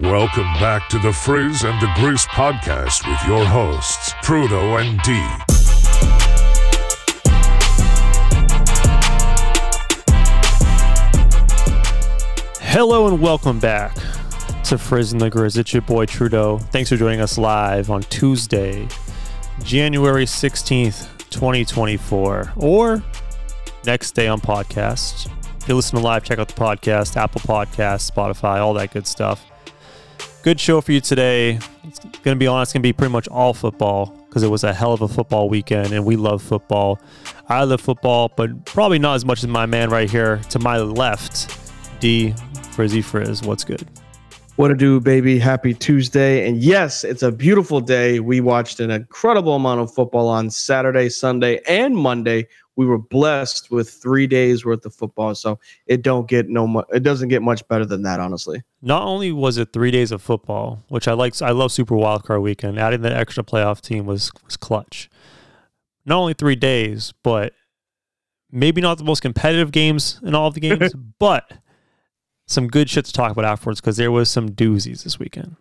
Welcome back to the Frizz and the Grease podcast with your hosts, Trudeau and D. Hello and welcome back to Frizz and the Grizz. It's your boy Trudeau. Thanks for joining us live on Tuesday, January 16th, 2024, or next day on podcast. If you listen to live, check out the podcast, Apple Podcasts, Spotify, all that good stuff. Good show for you today. It's going to be honest, it's going to be pretty much all football because it was a hell of a football weekend and we love football. I love football, but probably not as much as my man right here to my left, D Frizzy Frizz. What's good? What to do, baby? Happy Tuesday. And yes, it's a beautiful day. We watched an incredible amount of football on Saturday, Sunday, and Monday. We were blessed with three days worth of football. So it don't get no mu- it doesn't get much better than that, honestly. Not only was it three days of football, which I like, I love Super Wildcard Weekend. Adding the extra playoff team was was clutch. Not only three days, but maybe not the most competitive games in all of the games, but some good shit to talk about afterwards because there was some doozies this weekend.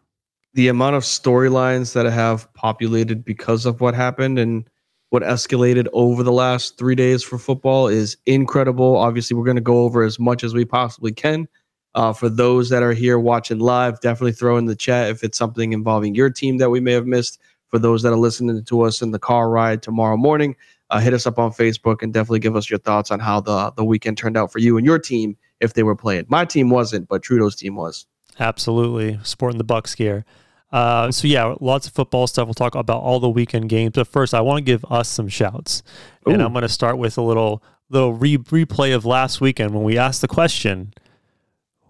The amount of storylines that have populated because of what happened and what escalated over the last three days for football is incredible. Obviously, we're going to go over as much as we possibly can. Uh, for those that are here watching live, definitely throw in the chat if it's something involving your team that we may have missed. For those that are listening to us in the car ride tomorrow morning, uh, hit us up on Facebook and definitely give us your thoughts on how the, the weekend turned out for you and your team if they were playing. My team wasn't, but Trudeau's team was. Absolutely. Sporting the Bucks here. Uh, so yeah, lots of football stuff. We'll talk about all the weekend games. But first, I want to give us some shouts, and I'm going to start with a little little re- replay of last weekend when we asked the question,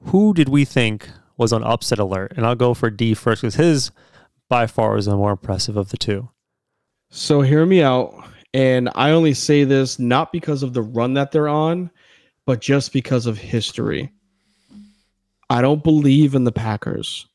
"Who did we think was on upset alert?" And I'll go for D first because his by far was the more impressive of the two. So hear me out. And I only say this not because of the run that they're on, but just because of history. I don't believe in the Packers,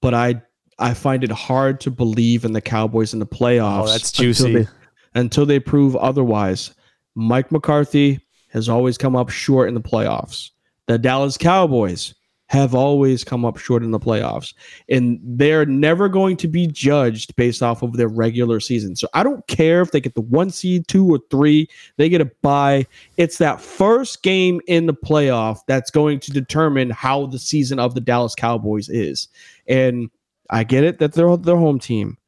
but I I find it hard to believe in the Cowboys in the playoffs. Oh, that's until juicy. they, until they prove otherwise. Mike McCarthy has always come up short in the playoffs. The Dallas Cowboys have always come up short in the playoffs, and they're never going to be judged based off of their regular season. So I don't care if they get the one seed, two or three, they get a bye. It's that first game in the playoff that's going to determine how the season of the Dallas Cowboys is. And I get it that they're their home team.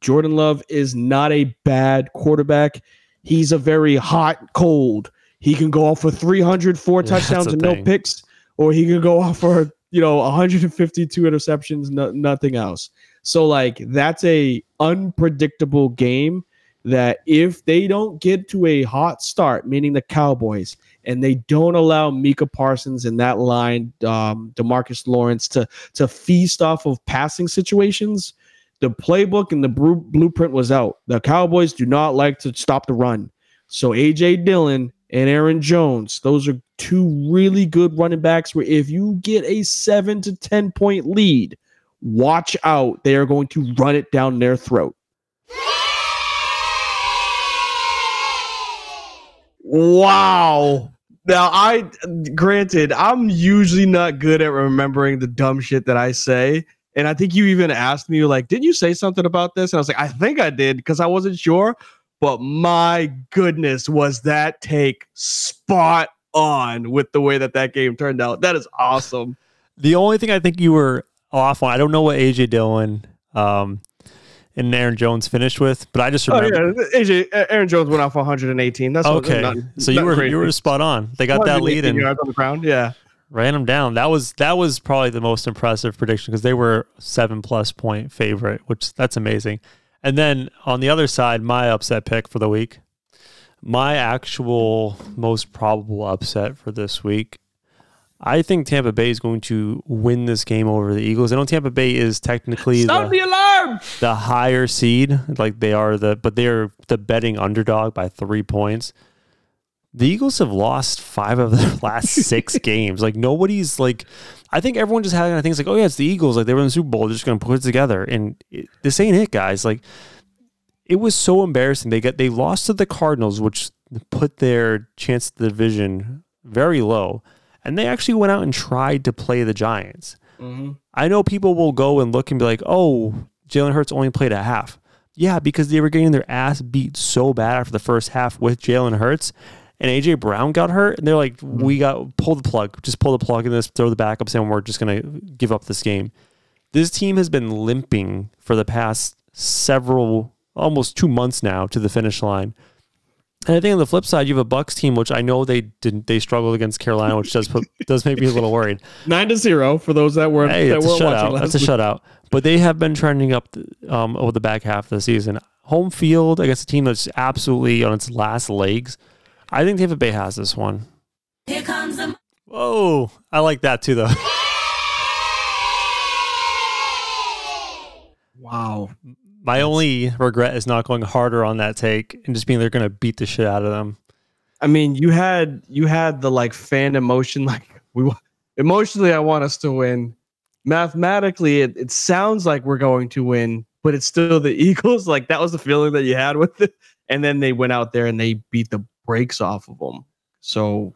Jordan Love is not a bad quarterback. He's a very hot cold. He can go off for 304 Yeah, touchdowns and no picks, or he can go off for you know 152 interceptions, no, nothing else. So like that's a unpredictable game that if they don't get to a hot start, meaning the Cowboys, and they don't allow Micah Parsons in that line, um, Demarcus Lawrence to to feast off of passing situations, the playbook and the blueprint was out. The Cowboys do not like to stop the run. So AJ Dillon and Aaron Jones, those are two really good running backs where if you get a 7 to 10 point lead, watch out. They are going to run it down their throat. Wow. Now I granted, I'm usually not good at remembering the dumb shit that I say. And I think you even asked me, like, did you say something about this? And I was like, I think I did because I wasn't sure. But my goodness, was that take spot on with the way that that game turned out? That is awesome. The only thing I think you were off on, I don't know what AJ Dillon um, and Aaron Jones finished with, but I just remember Oh yeah, AJ uh, Aaron Jones went off 118. That's Okay, not- so you were crazy. you were spot on. They got that lead 118 and yards on the ground. Yeah. ran them down. That was that was probably the most impressive prediction because they were seven plus point favorite, which that's amazing. And then on the other side, my upset pick for the week, my actual most probable upset for this week. I think Tampa Bay is going to win this game over the Eagles. I know Tampa Bay is technically Sound the, the alarm. the higher seed, like they are the, but they're the betting underdog by three points. The Eagles have lost five of their last six games. Like nobody's like, I think everyone just had things like, oh yeah, it's the Eagles. Like they were in the Super Bowl, they're just going to put it together. And it, this ain't it, guys. Like it was so embarrassing. They got they lost to the Cardinals, which put their chance at the division very low. And they actually went out and tried to play the Giants. Mm-hmm. I know people will go and look and be like, "Oh, Jalen Hurts only played a half." Yeah, because they were getting their ass beat so bad after the first half with Jalen Hurts, and AJ Brown got hurt, and they're like, mm-hmm. "We got pull the plug, just pull the plug, and this throw the backups, and we're just gonna give up this game." This team has been limping for the past several, almost two months now, to the finish line. And I think on the flip side, you have a Bucks team, which I know they didn't. They struggled against Carolina, which does put, does make me a little worried. Nine to zero for those that weren't Hey, that it's a weren't watching shutout. last That's a shutout. But they have been trending up um, over the back half of the season. Home field against a team that's absolutely on its last legs. I think Tampa Bay has this one. Here comes the Whoa, I like that too, though. Wow. My only regret is not going harder on that take and just being they're going to beat the shit out of them. I mean, you had you had the like fan emotion, like we emotionally, I want us to win. Mathematically, it, it sounds like we're going to win, but it's still the Eagles. Like that was the feeling that you had with it. And then they went out there and they beat the brakes off of them. So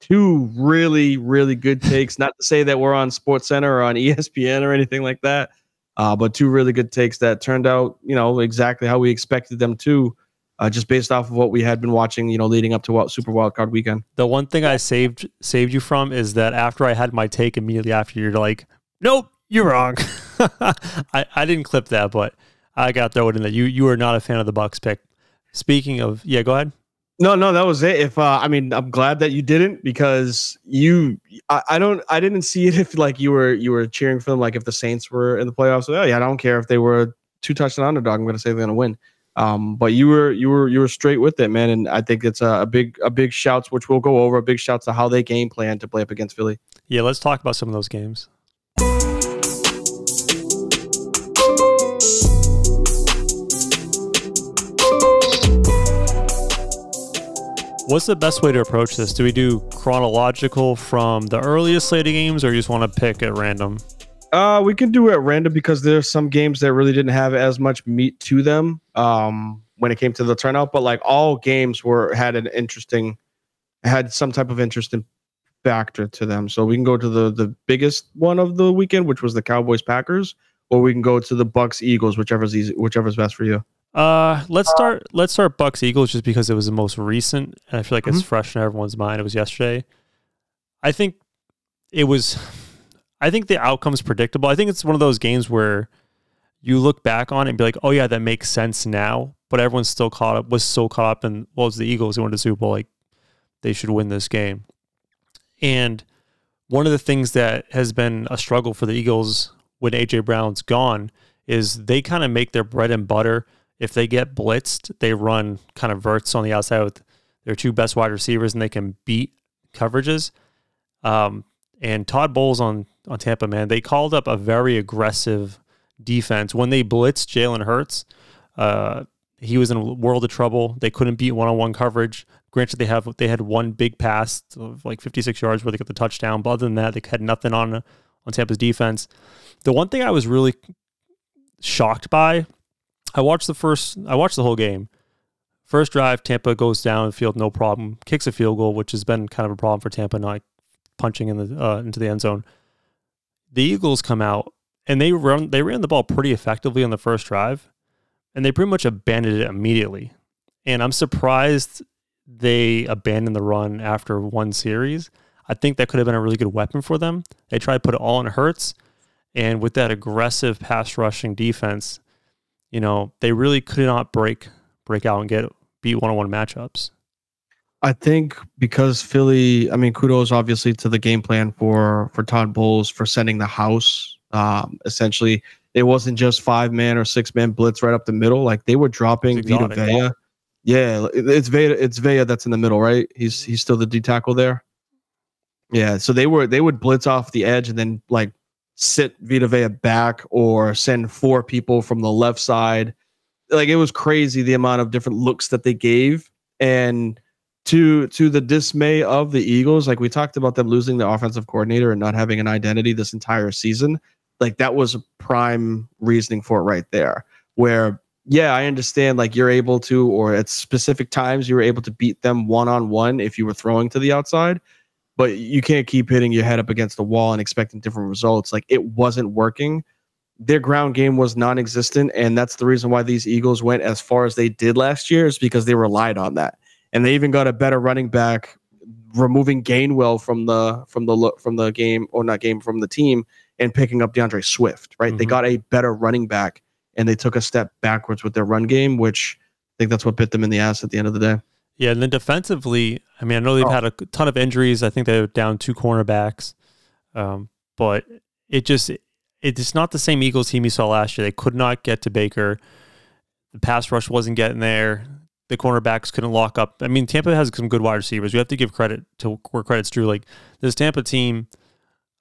two really, really good takes. Not to say that we're on Sports Center or on ESPN or anything like that, uh, but two really good takes that turned out, you know, exactly how we expected them to uh, just based off of what we had been watching, you know, leading up to what Super Wild Card Weekend. The one thing I saved saved you from is that after I had my take immediately after, you're like, "Nope, you're wrong." I, I didn't clip that, but I got to throw it in that you you are not a fan of the Bucks pick. Speaking of, yeah, go ahead. No, no, that was it. If uh, I mean, I'm glad that you didn't because you, I, I don't, I didn't see it if like you were you were cheering for them, like if the Saints were in the playoffs. Oh yeah, I don't care if they were two touchdown underdog. I'm to say they're to win. Um, but you were you were you were straight with it, man, and I think it's a, a big a big shouts, which we'll go over. A big shouts to how they game plan to play up against Philly. Yeah, let's talk about some of those games. What's the best way to approach this? Do we do chronological from the earliest slate of games, or you just want to pick at random? Uh, we can do it at random because there's some games that really didn't have as much meat to them um, when it came to the turnout. But like all games were had an interesting, had some type of interesting factor to them. So we can go to the the biggest one of the weekend, which was the Cowboys Packers, or we can go to the Bucks Eagles, whichever's easy, whichever's best for you. Uh, let's start. Let's start Bucks Eagles just because it was the most recent, and I feel like it's fresh in everyone's mind. It was yesterday. I think it was. I think the outcome's predictable. I think it's one of those games where you look back on it and be like, "Oh yeah, that makes sense now." But everyone's still caught up. Was so caught up in well, it's the Eagles. They won the Super Bowl. Like they should win this game. And one of the things that has been a struggle for the Eagles when AJ Brown's gone is they kind of make their bread and butter. If they get blitzed, they run kind of verts on the outside with their two best wide receivers, and they can beat coverages. Um, and Todd Bowles on on Tampa, man, they called up a very aggressive defense when they blitzed Jalen Hurts. Uh, he was in a world of trouble. They couldn't beat one on one coverage. Granted, they have they had one big pass of like 56 yards where they got the touchdown, but other than that, they had nothing on on Tampa's defense. The one thing I was really shocked by, I watched the first, I watched the whole game. First drive, Tampa goes down the field, no problem, kicks a field goal, which has been kind of a problem for Tampa, not punching in the uh, into the end zone. The Eagles come out and they run, they ran the ball pretty effectively on the first drive, and they pretty much abandoned it immediately. And I'm surprised they abandoned the run after one series. I think that could have been a really good weapon for them. They tried to put it all in Hurts, and with that aggressive pass rushing defense, you know, they really could not break break out and get beat one on one matchups. I think because Philly, I mean, kudos obviously to the game plan for for Todd Bowles for sending the house. Um, essentially, it wasn't just five man or six man blitz right up the middle. Like they were dropping Vita. Vea. Yeah, it- it's Vea. It's Vea that's in the middle, right? He's he's still the D tackle there. Yeah, so they were they would blitz off the edge and then like sit Vita Vea back or send four people from the left side. Like it was crazy the amount of different looks that they gave and to to the dismay of the Eagles, like we talked about them losing the offensive coordinator and not having an identity this entire season. Like that was a prime reasoning for it right there. Where yeah, I understand like you're able to, or at specific times you were able to beat them one on one if you were throwing to the outside. But you can't keep hitting your head up against the wall and expecting different results. Like it wasn't working. Their ground game was non-existent, and that's the reason why these Eagles went as far as they did last year is because they relied on that. And they even got a better running back, removing Gainwell from the from the from the game or not game from the team and picking up D'Andre Swift. Right, mm-hmm. they got a better running back, and they took a step backwards with their run game, which I think that's what bit them in the ass at the end of the day. Yeah, and then defensively, I mean, I know they've oh. had a ton of injuries. I think they're down two cornerbacks, um, but it just it's not the same Eagles team you saw last year. They could not get to Baker. The pass rush wasn't getting there. The cornerbacks couldn't lock up. I mean, Tampa has some good wide receivers. We have to give credit to where credit's due. Like this Tampa team,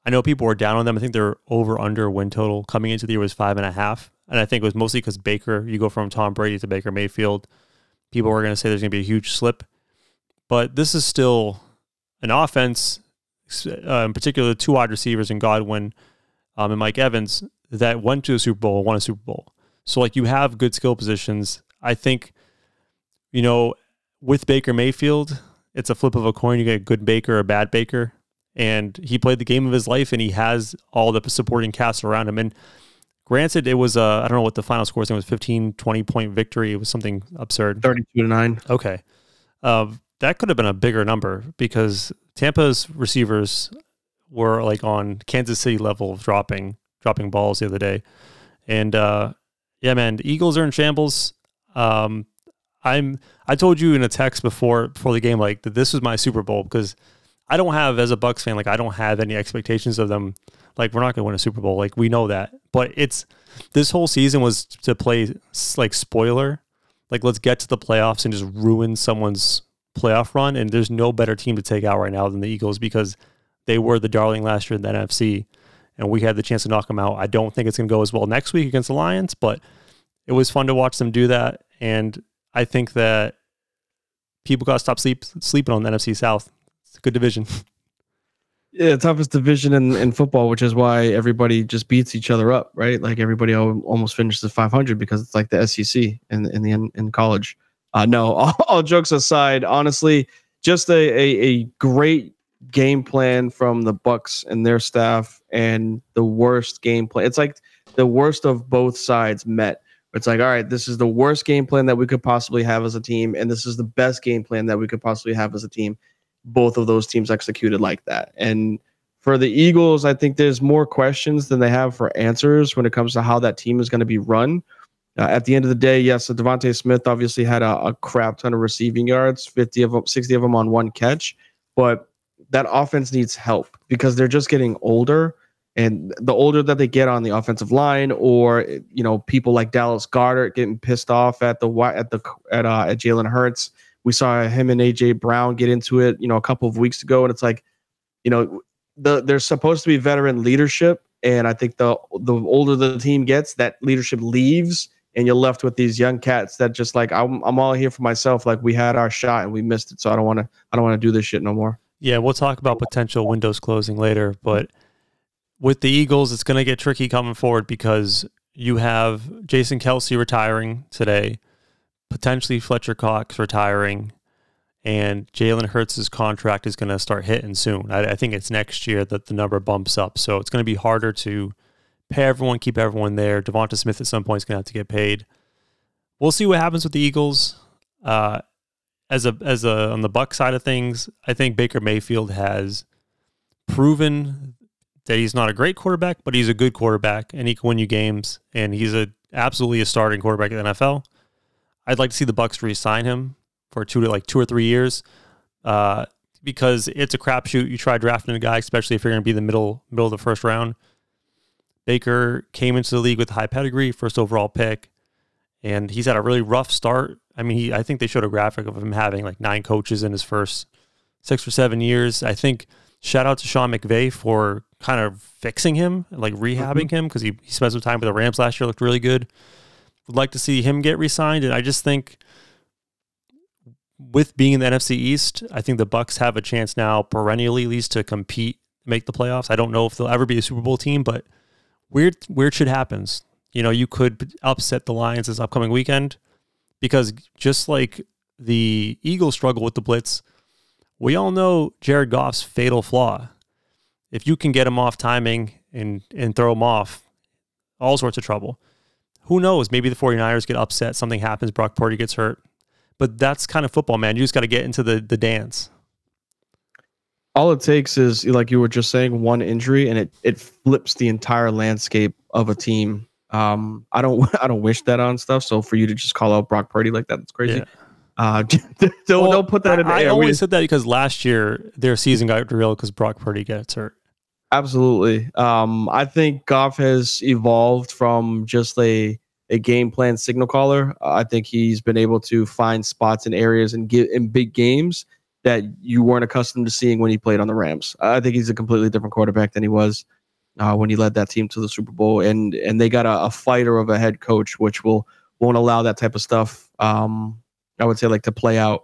I know people were down on them. I think their over under win total coming into the year was five and a half, and I think it was mostly because Baker. You go from Tom Brady to Baker Mayfield people are going to say there's going to be a huge slip. But this is still an offense, uh, in particular, the two wide receivers in Godwin um, and Mike Evans that went to a Super Bowl, won a Super Bowl. So, like, you have good skill positions. I think, you know, with Baker Mayfield, it's a flip of a coin. You get a good Baker or a bad Baker. And he played the game of his life and he has all the supporting cast around him. And Granted, it was uh, I don't know what the final score was. It was 15, 20 point victory. It was something absurd. 32 to 9. Okay. Uh, that could have been a bigger number because Tampa's receivers were like on Kansas City level of dropping dropping balls the other day. And uh, yeah, man, the Eagles are in shambles. Um, I'm I told you in a text before before the game like that this was my Super Bowl because I don't have as a Bucks fan like I don't have any expectations of them like we're not going to win a Super Bowl. Like we know that. But it's this whole season was to play like spoiler. Like let's get to the playoffs and just ruin someone's playoff run. And there's no better team to take out right now than the Eagles because they were the darling last year in the NFC, and we had the chance to knock them out. I don't think it's going to go as well next week against the Lions, but it was fun to watch them do that. And I think that people got to stop sleep sleeping on the NFC South. It's a good division. Yeah, toughest division in, in football, which is why everybody just beats each other up, right? Like everybody almost finishes 500 because it's like the SEC in in the in, college. Uh, no, all, all, jokes aside, honestly, just a, a, a great game plan from the Bucks and their staff, and the worst game plan. It's like the worst of both sides met. It's like, all right, this is the worst game plan that we could possibly have as a team, and this is the best game plan that we could possibly have as a team both of those teams executed like that. And for the Eagles, I think there's more questions than they have for answers when it comes to how that team is going to be run. Uh, at the end of the day, yes, so DeVonta Smith obviously had a, a, crap ton of receiving yards, 50 of them, 60 of them on one catch, but that offense needs help because they're just getting older. And the older that they get on the offensive line, or you know, people like Dallas Goedert getting pissed off at the at the at uh, at Jalen Hurts, we saw him and AJ Brown get into it, you know, a couple of weeks ago, and it's like, you know, the there's supposed to be veteran leadership, and I think the the older the team gets, that leadership leaves, and you're left with these young cats that just like I'm I'm all here for myself. Like we had our shot and we missed it, so I don't want to I don't want to do this shit no more. Yeah, we'll talk about potential windows closing later, but with the Eagles, it's going to get tricky coming forward because you have Jason Kelce retiring today potentially Fletcher Cox retiring, and Jalen Hurts' contract is going to start hitting soon. I, I, think it's next year that the number bumps up, so it's going to be harder to pay everyone, keep everyone there. Devonta Smith at some point is going to have to get paid. We'll see what happens with the Eagles. Uh, as a as a on the Buck side of things, I think Baker Mayfield has proven that he's not a great quarterback, but he's a good quarterback and he can win you games. And he's a absolutely a starting quarterback in the NFL. I'd like to see the Bucks re-sign him for two to like two or three years, uh, because it's a crapshoot. You try drafting a guy, especially if you're going to be the middle middle of the first round. Baker came into the league with a high pedigree, first overall pick, and he's had a really rough start. I mean, he I think they showed a graphic of him having like nine coaches in his first six or seven years. I think shout out to Sean McVay for kind of fixing him, like rehabbing mm-hmm. him because he, he spent some time with the Rams last year, looked really good would like to see him get re-signed, and I just think with being in the NFC East, I think the Bucks have a chance now perennially at least to compete, make the playoffs. I don't know if they'll ever be a Super Bowl team, but weird weird shit happens. You know, you could upset the Lions this upcoming weekend because just like the Eagles struggle with the blitz, We all know Jared Goff's fatal flaw. If you can get him off timing and and throw him off, all sorts of trouble. Who knows? Maybe the 49ers get upset, something happens, Brock Purdy gets hurt. But that's kind of football, man. You just got to get into the the dance. All it takes is like you were just saying, one injury, and it it flips the entire landscape of a team. Um, I don't I don't wish that on stuff. So for you to just call out Brock Purdy like that, that's crazy. Yeah. Uh, don't, Well, don't put that in the I, I air. only We- said that because last year their season got derailed because Brock Purdy gets hurt. Absolutely. Um, I think Goff has evolved from just a a game plan signal caller. I think he's been able to find spots and areas and get in big games that you weren't accustomed to seeing when he played on the Rams. I think he's a completely different quarterback than he was uh, when he led that team to the Super Bowl. And and they got a, a fighter of a head coach, which will won't allow that type of stuff. Um, I would say like to play out.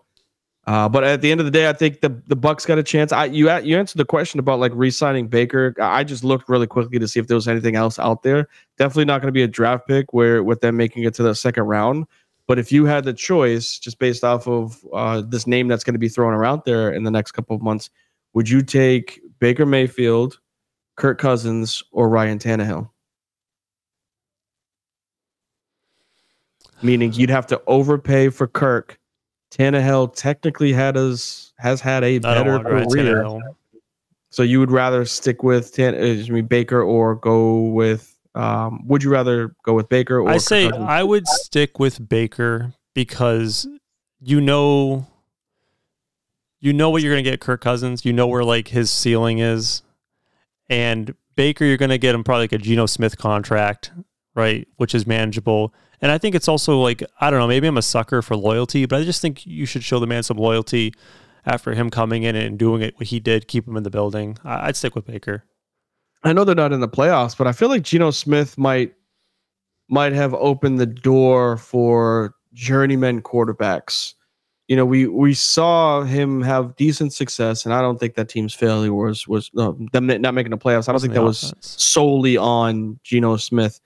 Uh, but at the end of the day, I think the the Bucks got a chance. I you you answered the question about like re-signing Baker. I just looked really quickly to see if there was anything else out there. Definitely not going to be a draft pick where with them making it to the second round. But if you had the choice, just based off of uh, this name that's going to be thrown around there in the next couple of months, would you take Baker Mayfield, Kirk Cousins, or Ryan Tannehill? Meaning you'd have to overpay for Kirk. Tannehill technically had us has had a better career. So you would rather stick with Tan, uh, excuse me, Baker or go with? Um, would you rather go with Baker or? I say Cousins? I would stick with Baker because you know you know what you're going to get Kirk Cousins. You know where like his ceiling is. And Baker you're going to get him probably like a Geno Smith contract, right, which is manageable. And I think it's also like I don't know, maybe I'm a sucker for loyalty, but I just think you should show the man some loyalty after him coming in and doing it what he did, keep him in the building. I'd stick with Baker. I know they're not in the playoffs, but I feel like Geno Smith might might have opened the door for journeyman quarterbacks. You know, we we saw him have decent success, and I don't think that team's failure was was no, them not making the playoffs. I don't think that was solely on Geno Smith.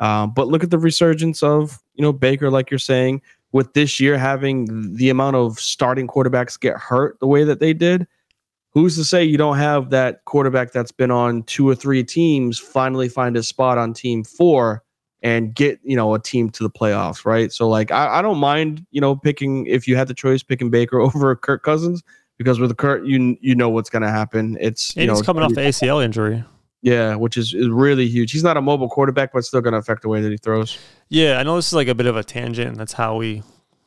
Um, but look at the resurgence of you know Baker, like you're saying, with this year having the amount of starting quarterbacks get hurt the way that they did. Who's to say you don't have that quarterback that's been on two or three teams finally find a spot on team four and get you know a team to the playoffs, right? So like I, I don't mind you know picking if you had the choice picking Baker over Kirk Cousins because with Kirk you you know what's gonna happen. It's And you know he's coming off the ACL injury. Yeah, which is, is really huge. He's not a mobile quarterback, but still going to affect the way that he throws. Yeah, I know this is like a bit of a tangent, and that's how we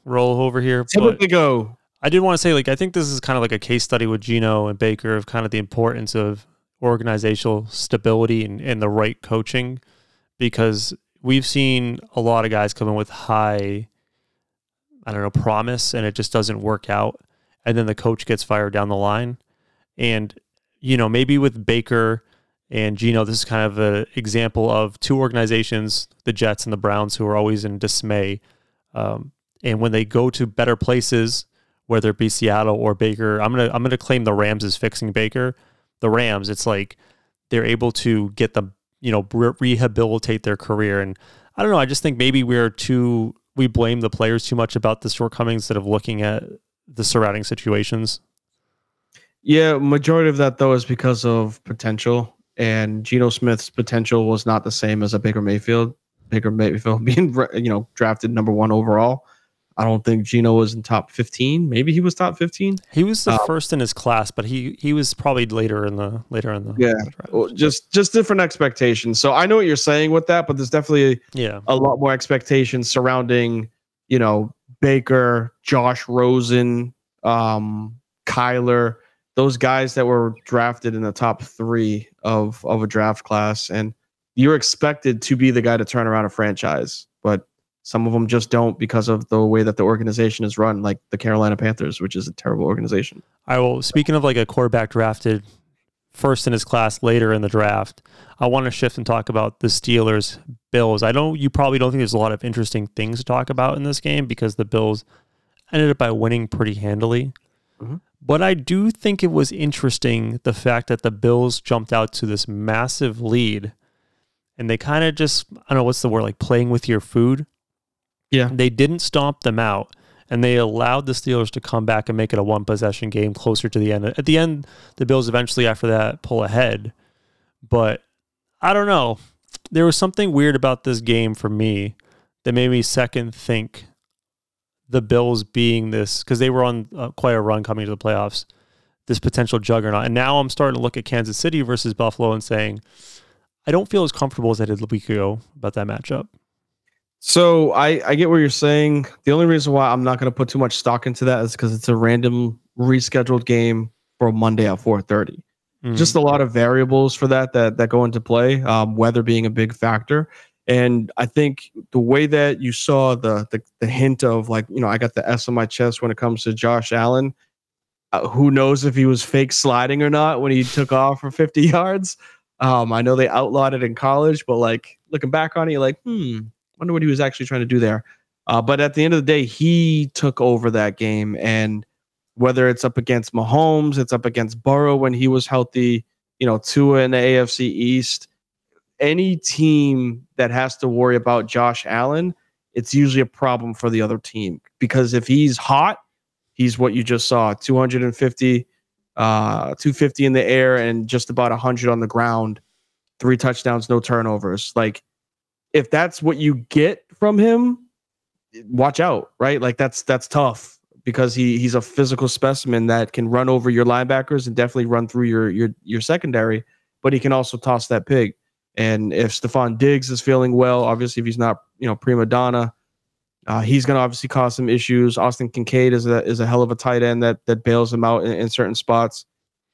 roll over here. Typically go. I did want to say, like, I think this is kind of like a case study with Geno and Baker of kind of the importance of organizational stability and, and the right coaching, because we've seen a lot of guys come in with high, I don't know, promise, and it just doesn't work out, and then the coach gets fired down the line, and you know maybe with Baker and Geno, this is kind of an example of two organizations, the Jets and the Browns, who are always in dismay. Um, and when they go to better places, whether it be Seattle or Baker, I'm gonna I'm gonna claim the Rams is fixing Baker. The Rams, it's like they're able to get the you know, re- rehabilitate their career. And I don't know. I just think maybe we're too we blame the players too much about the shortcomings instead of looking at the surrounding situations. Yeah, majority of that though is because of potential, and Geno Smith's potential was not the same as a Baker Mayfield. Baker Mayfield being you know drafted number one overall. I don't think Geno was in top fifteen. Maybe he was top fifteen. He was the Uh, first in his class, but he he was probably later in the later in the Yeah. Well, just just different expectations. So I know what you're saying with that, but there's definitely yeah. a lot more expectations surrounding, you know, Baker, Josh Rosen, um, Kyler, those guys that were drafted in the top three of of a draft class, and you're expected to be the guy to turn around a franchise, but some of them just don't because of the way that the organization is run, like the Carolina Panthers, which is a terrible organization. I will. Speaking of like a quarterback drafted first in his class later in the draft, I want to shift and talk about the Steelers Bills. I know you probably don't think there's a lot of interesting things to talk about in this game because the Bills ended up by winning pretty handily. Mhm. But I do think it was interesting the fact that the Bills jumped out to this massive lead and they kind of just, I don't know what's the word, like playing with your food. Yeah. They didn't stomp them out. and they allowed the Steelers to come back and make it a one possession game closer to the end. At the end, the Bills eventually, after that, pull ahead. But I don't know. There was something weird about this game for me that made me second think the Bills being this because they were on uh, quite a run coming to the playoffs, this potential juggernaut. And now I'm starting to look at Kansas City versus Buffalo and saying, I don't feel as comfortable as I did a week ago about that matchup. So I, I get what you're saying. The only reason why I'm not going to put too much stock into that is because it's a random rescheduled game for Monday at 4:30. Mm. Just a lot of variables for that that that go into play. Um, weather being a big factor, and I think the way that you saw the, the the hint of like you know I got the S on my chest when it comes to Josh Allen. Uh, who knows if he was fake sliding or not when he took off for 50 yards? Um, I know they outlawed it in college, but like looking back on it, like, hmm, wonder what he was actually trying to do there. Uh, but at the end of the day, he took over that game. And whether it's up against Mahomes, it's up against Burrow when he was healthy, you know, Tua in the AFC East, any team that has to worry about Josh Allen, it's usually a problem for the other team because if he's hot, he's what you just saw 250, uh, 250 in the air and just about 100 on the ground, three touchdowns, no turnovers. Like, if that's what you get from him, watch out, right? Like that's that's tough because he he's a physical specimen that can run over your linebackers and definitely run through your your your secondary, but he can also toss that pig. And if Stefon Diggs is feeling well, obviously if he's not, you know, prima donna, uh, he's going to obviously cause some issues. Austin Kincaid is a is a hell of a tight end that that bails him out in, in certain spots.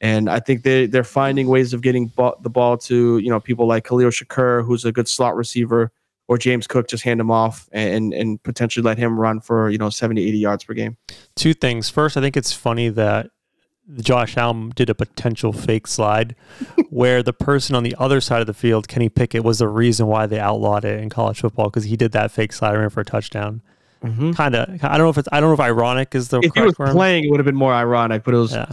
And I think they they're finding ways of getting the ball to you know people like Khalil Shakir, who's a good slot receiver, or James Cook just hand him off and and potentially let him run for you know 70, 80 yards per game. Two things. First, I think it's funny that Josh Allen did a potential fake slide where the person on the other side of the field, Kenny Pickett, was the reason why they outlawed it in college football because he did that fake slide ran for a touchdown. Mm-hmm. Kind of. I don't know if it's. I don't know if ironic is the. If he was playing, it would have been more ironic, but it was yeah.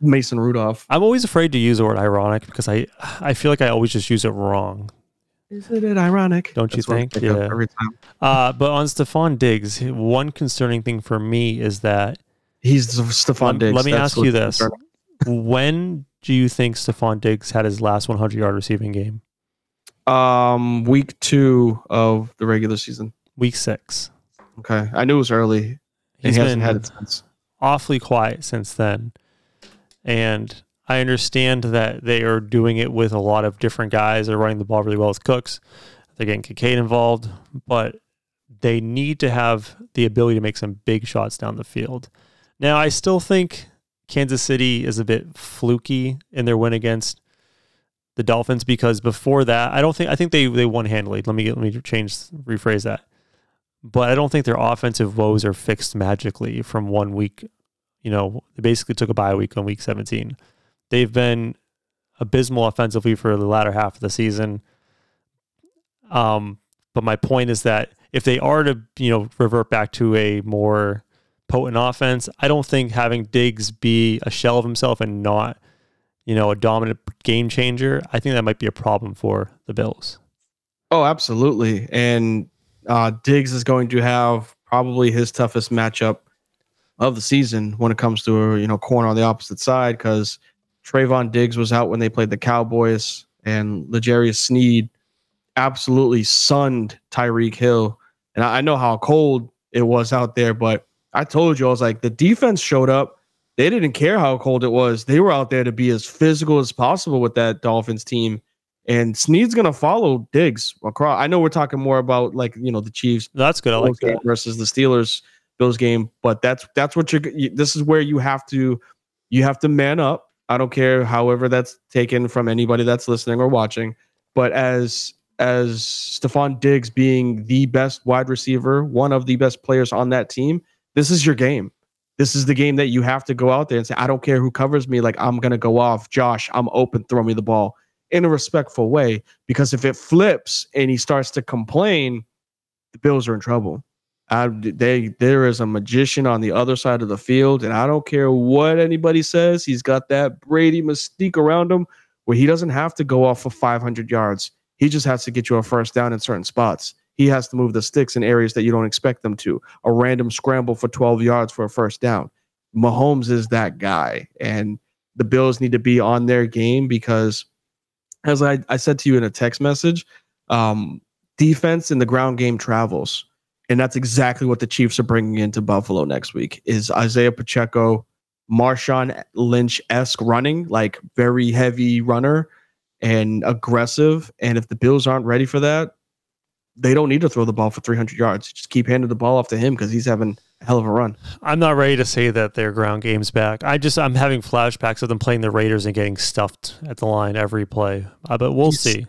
Mason Rudolph. I'm always afraid to use the word ironic because I I feel like I always just use it wrong. Isn't it ironic? Don't you think? Yeah. Every time. Uh, but on Stefon Diggs, one concerning thing for me is that he's Stefon Diggs. Let me That's ask you this: When do you think Stefon Diggs had his last 100 yard receiving game? Um, week two of the regular season. Week six. Okay, I knew it was early. He's he hasn't had it since. Awfully quiet since then, and I understand that they are doing it with a lot of different guys. They're running the ball really well with Cooks. They're getting Kincaid involved, but they need to have the ability to make some big shots down the field. Now, I still think Kansas City is a bit fluky in their win against the Dolphins because before that, I don't think I think they they won handily. Let me get, let me change rephrase that. But I don't think their offensive woes are fixed magically from one week. You know, they basically took a bye week on week 17. They've been abysmal offensively for the latter half of the season. Um, but my point is that if they are to, you know, revert back to a more potent offense, I don't think having Diggs be a shell of himself and not, you know, a dominant game changer, I think that might be a problem for the Bills. Oh, absolutely. And uh, Diggs is going to have probably his toughest matchup of the season when it comes to a you know corner on the opposite side because Trevon Diggs was out when they played the Cowboys, and L'Jarius Sneed absolutely sunned Tyreek Hill. And I, know how cold it was out there, but I told you, I was like, the defense showed up. They didn't care how cold it was. They were out there to be as physical as possible with that Dolphins team. And Sneed's gonna follow Diggs across. I know we're talking more about like you know the Chiefs. That's good. I like that. versus the Steelers Bills game, but that's that's what you're. This is where you have to you have to man up I don't care however that's taken from anybody that's listening or watching. But as as Stefon Diggs being the best wide receiver, one of the best players on that team, this is your game. This is the game that you have to go out there and say, I don't care who covers me. Like, I'm going to go off. Josh, I'm open. Throw me the ball in a respectful way. Because if it flips and he starts to complain, the Bills are in trouble. I, they there is a magician on the other side of the field, and I don't care what anybody says. He's got that Brady mystique around him, where he doesn't have to go off for 500 yards. He just has to get you a first down in certain spots. He has to move the sticks in areas that you don't expect them to. A random scramble for 12 yards for a first down. Mahomes is that guy. And the Bills need to be on their game because, as I, I said to you in a text message, um, defense in the ground game travels. And that's exactly what the Chiefs are bringing into Buffalo next week is Isaiah Pacheco, Marshawn Lynch esque running, like very heavy runner and aggressive. And if the Bills aren't ready for that, they don't need to throw the ball for 300 yards. Just keep handing the ball off to him because he's having a hell of a run. I'm not ready to say that their ground game's back. I just I'm having flashbacks of them playing the Raiders and getting stuffed at the line every play. Uh, but we'll see.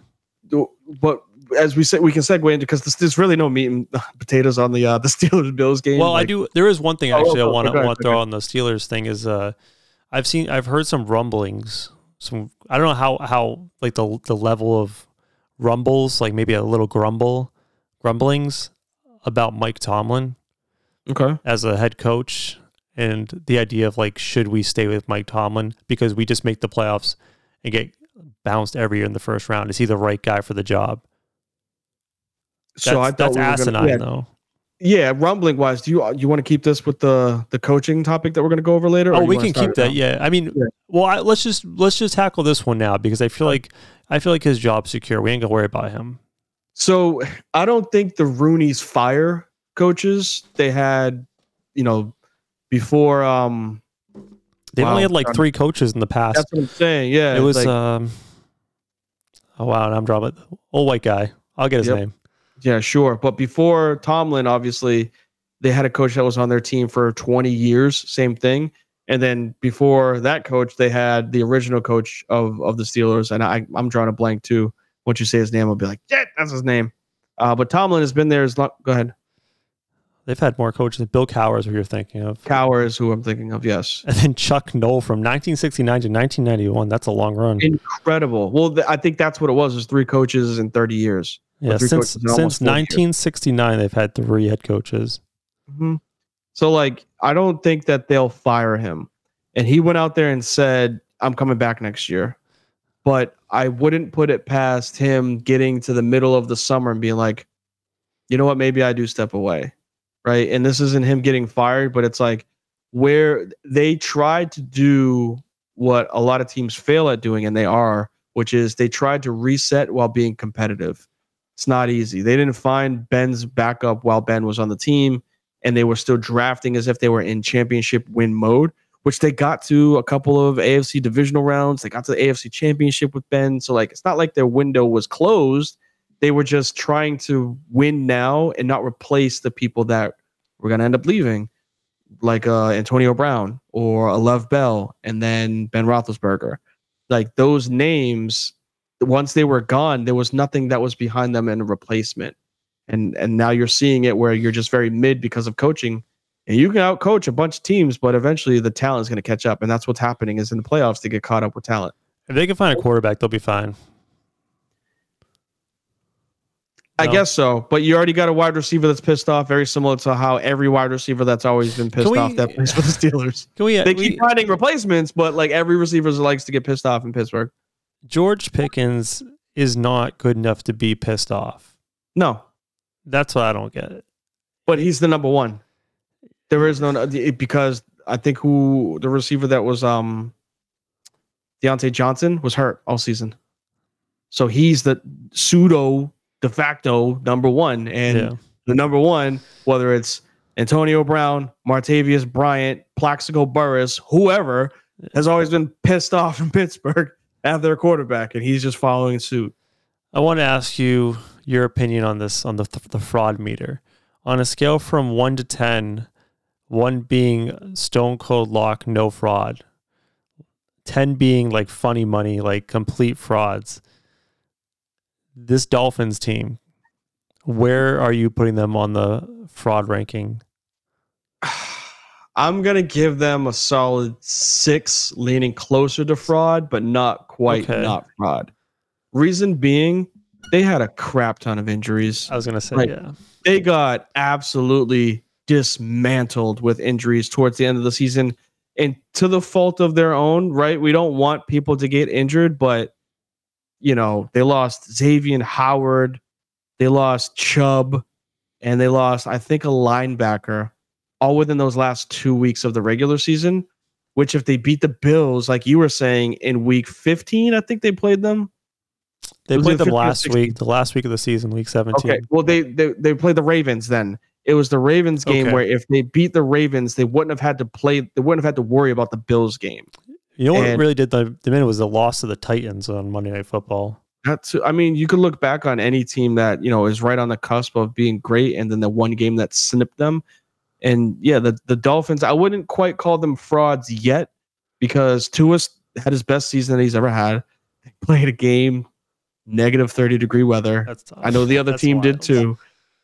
But as we say, we can segue into because there's really no meat and potatoes on the uh, the Steelers Bills game. Well, I do. There is one thing Oh, actually I oh, want to ahead, want to go throw ahead. on the Steelers thing is uh, I've seen I've heard some rumblings. Some I don't know how how like the the level of rumbles like maybe a little grumble grumblings about Mike Tomlin Okay. as a head coach and the idea of like should we stay with Mike Tomlin because we just make the playoffs and get bounced every year in the first round. Is he the right guy for the job? That's, so I thought that's we asinine gonna, yeah, though. yeah, rumbling wise, do you uh, you want to keep this with the the coaching topic that we're going to go over later? Oh, we can keep that. now? Yeah, I mean, Yeah. well, I, let's just let's just tackle this one now because I feel like I feel like his job's secure. We ain't gonna worry about him. So I don't think the Rooney's fire coaches they had, you know, before. um They've Wow. only had like three coaches in the past. That's what I'm saying. Yeah, it was like, um. Oh wow, and I'm drawing old white guy. I'll get his Yep. name. yeah, sure. But before Tomlin, obviously, they had a coach that was on their team for 20 years. Same thing. And then before that coach, they had the original coach of of the Steelers, and I I'm drawing a blank too. Once you say his name, I'll be like, yeah, that's his name. Uh, but Tomlin has been there as long. Go ahead. They've had more coaches. Bill Cowher is who you're thinking of, Cowher is who I'm thinking of. Yes. and then Chuck Noll from 1969 to 1991. That's a long run. incredible. Well, th- I think that's what it was. Was three coaches in 30 years. yeah, since coaches in almost since 40 years. 1969, they've had three head coaches. Mhm. So, like, I don't think that they'll fire him. And he went out there and said, "I'm coming back next year." But I wouldn't put it past him getting to the middle of the summer and being like, "You know what? Maybe I do step away." Right? And this isn't him getting fired, but it's like where they tried to do what a lot of teams fail at doing, and they are, which is they tried to reset while being competitive. It's not easy. They didn't find Ben's backup while Ben was on the team, and they were still drafting as if they were in championship win mode, which they got to a couple of AFC divisional rounds. They got to the AFC championship with Ben. So, like, it's not like their window was closed. They were just trying to win now and not replace the people that were going to end up leaving, like uh, Antonio Brown or a Lev Bell and then Ben Roethlisberger. Like those names, once they were gone, there was nothing that was behind them in a replacement. And and now you're seeing it where you're just very mid because of coaching. And you can outcoach a bunch of teams, but eventually the talent is going to catch up. And that's what's happening is in the playoffs they get caught up with talent. If they can find a quarterback, they'll be fine. I No. guess so, but you already got a wide receiver that's pissed off, very similar to how every wide receiver that's always been pissed we- off that plays for the Steelers. Can we? Uh, they we- keep finding replacements, but like every receiver likes to get pissed off in Pittsburgh. George Pickens is not good enough to be pissed off. No, That's what I don't get. It. but he's the number one. There is no it- because I think who the receiver that was um Diontae Johnson was hurt all season, so he's the pseudo de facto number one, and yeah. the number one, whether it's Antonio Brown, Martavis Bryant, Plaxico Burress, whoever, has always been pissed off in Pittsburgh at their quarterback, and he's just following suit. I want to ask you your opinion on this on the the fraud meter on a scale from one to ten, one being stone cold lock, no fraud, ten being like funny money, like complete frauds. This Dolphins team, where are you putting them on the fraud ranking? I'm gonna give them a solid six, leaning closer to fraud, but not quite Okay. not fraud. Reason being, they had a crap ton of injuries. I was gonna say, Right. yeah, They got absolutely dismantled with injuries towards the end of the season, and to the fault of their own. Right? We don't want people to get injured, but you know they lost Xavier Howard, they lost Chubb, and they lost, I think, a linebacker, all within those last two weeks of the regular season. Which, if they beat the Bills, like you were saying, in week 15, I think they played them. They played them last week, the last week of the season, week 17. Okay. Well, they, they they played the Ravens then. It was the Ravens game Okay. where if they beat the Ravens, they wouldn't have had to play. They wouldn't have had to worry about the Bills game. You know what really did the, the minute was the loss to the Titans on Monday Night Football. That's. I mean, you could look back on any team that you know is right on the cusp of being great, and then the one game that snipped them. And yeah, the the Dolphins. I wouldn't quite call them frauds yet because Tua had his best season that he's ever had. They played a game, negative thirty degree weather. That's tough. I know the other That's team did too,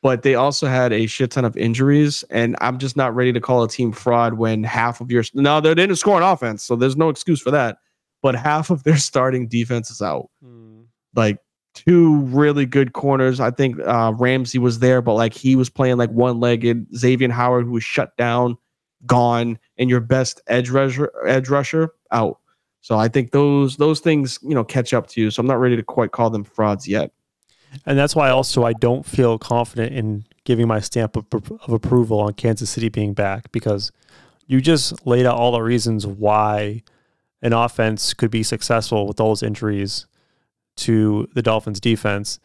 but they also had a shit ton of injuries, and I'm just not ready to call a team fraud when half of your no, they didn't score an offense, so there's no excuse for that. But half of their starting defense is out. Hmm. Like two really good corners. I think uh, Ramsey was there, but like he was playing like one legged. Xavier Howard, who was shut down, gone, and your best edge rusher, edge rusher out. So I think those those things you know catch up to you. So I'm not ready to quite call them frauds yet. And that's why also I don't feel confident in giving my stamp of, of approval on Kansas City being back because you just laid out all the reasons why an offense could be successful with all those injuries to the Dolphins defense.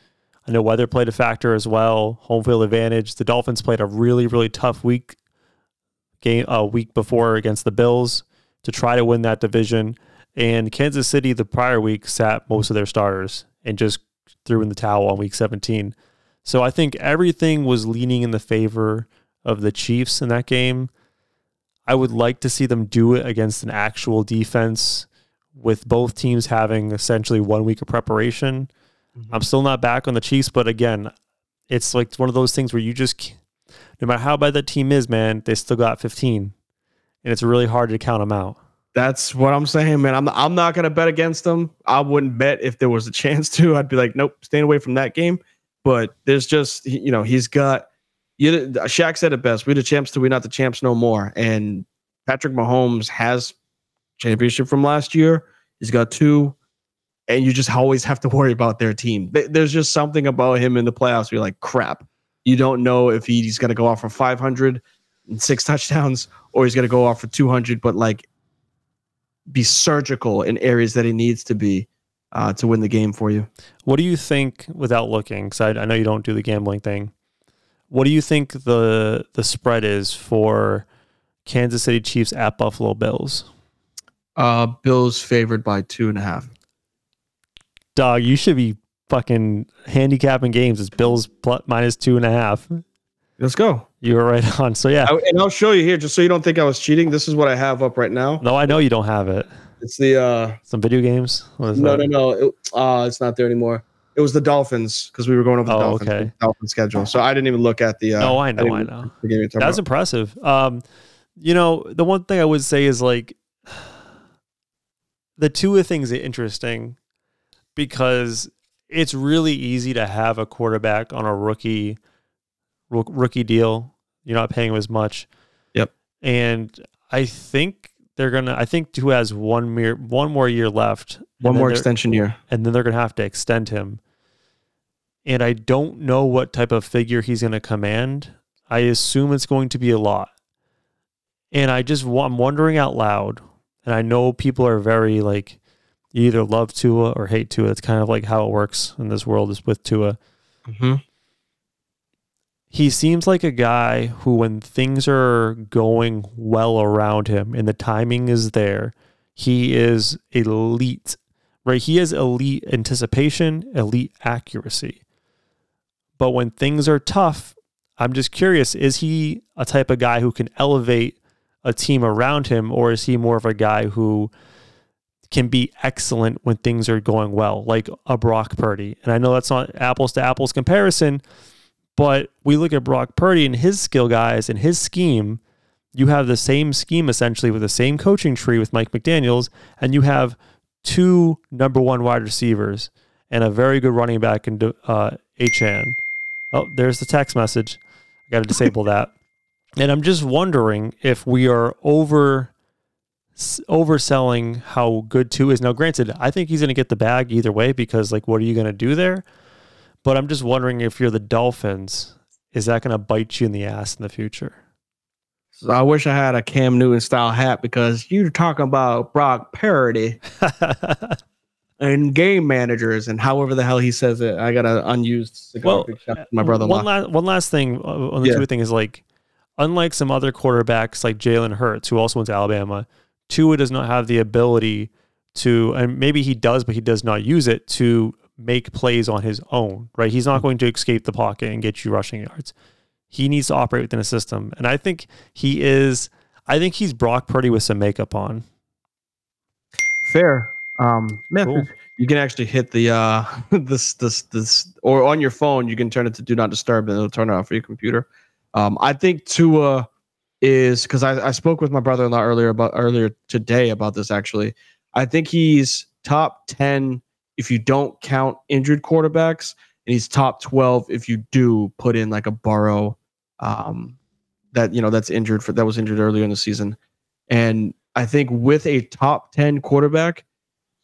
I know weather played a factor as well, home field advantage. The Dolphins played a really, really tough week game a week before against the Bills to try to win that division. And Kansas City the prior week sat most of their starters and just threw in the towel on week 17. So I think everything was leaning in the favor of the Chiefs in that game. I would like to see them do it against an actual defense with both teams having essentially one week of preparation. Mm-hmm. I'm still not back on the Chiefs, but again, it's like one of those things where you just, no matter how bad that team is, man, they still got 15, and it's really hard to count them out. That's what I'm saying, man. I'm I'm not gonna bet against them. I wouldn't bet if there was a chance to. I'd be like, nope, staying away from that game. But there's just you know he's got. You, Shaq said it best. We the champs till we not the champs no more. And Patrick Mahomes has championship from last year. He's got two, and you just always have to worry about their team. There's just something about him in the playoffs. You're like, crap. You don't know if he's gonna go off for 500 and six touchdowns or he's gonna go off for 200. But like be surgical in areas that he needs to be uh, to win the game for you. What do you think, without looking, because I, I know you don't do the gambling thing, what do you think the the spread is for Kansas City Chiefs at Buffalo Bills? Uh, Bills favored by two and a half. Dog, you should be fucking handicapping games. It's Bills plus minus two and a half. Let's go. You were right on. So yeah, I, and I'll show you here, just so you don't think I was cheating. This is what I have up right now. no, I know you don't have it. It's the uh, Some video games. What is no, that? no, no. It, uh, it's not there anymore. It was the Dolphins because we were going over the Oh, Dolphins, okay. Dolphin schedule. So I didn't even look at the. Uh, No, I know, didn't I know. look at the game you're talking That's about. impressive. Um, you know, the one thing I would say is like the two of things are interesting because it's really easy to have a quarterback on a rookie roo- rookie deal. You're not paying him as much. Yep. And I think they're gonna. I think who has one mere one more year left. One more extension year. and then they're going to have to extend him. And I don't know what type of figure he's going to command. I assume it's going to be a lot. And I just I'm wondering out loud, and I know people are very like you either love Tua or hate Tua. It's kind of like how it works in this world is with Tua. Mm-hmm. He seems like a guy who, when things are going well around him and the timing is there, he is elite right? He has elite anticipation, elite accuracy. But when things are tough, I'm just curious is he a type of guy who can elevate a team around him, or is he more of a guy who can be excellent when things are going well, like a Brock Purdy? And I know that's not apples to apples comparison, but we look at Brock Purdy and his skill guys and his scheme. You have the same scheme essentially with the same coaching tree with Mike McDaniels, and you have Tua number one wide receivers and a very good running back in uh, Achane. Oh, there's the text message. I got to disable that. And I'm just wondering if we are over overselling how good two is. Now, granted, I think he's going to get the bag either way because, like, what are you going to do there? But I'm just wondering if you're the Dolphins, is that going to bite you in the ass in the future? So I wish I had a Cam Newton style hat because you're talking about Brock parody and game managers and however the hell he says it. I got an unused cigar. Well, Big shout out to my brother. One last one last thing uh, on the Yeah. Tua thing is like, unlike some other quarterbacks like Jalen Hurts, who also went to Alabama, Tua does not have the ability to, and maybe he does, but he does not use it to make plays on his own. Right? He's Hmm. not going to escape the pocket and get you rushing yards. He needs to operate within a system, and I think he is. I think he's Brock Purdy with some makeup on. Fair. Um, man, Cool. you can actually hit the uh this this this or on your phone you can turn it to do not disturb and it'll turn it off for your computer. Um, I think Tua is because I, I spoke with my brother-in-law earlier about earlier today about this actually. I think he's top ten if you don't count injured quarterbacks, and he's top twelve if you do put in like a Burrow, um, that you know that's injured for that was injured earlier in the season, and I think with a top 10 quarterback,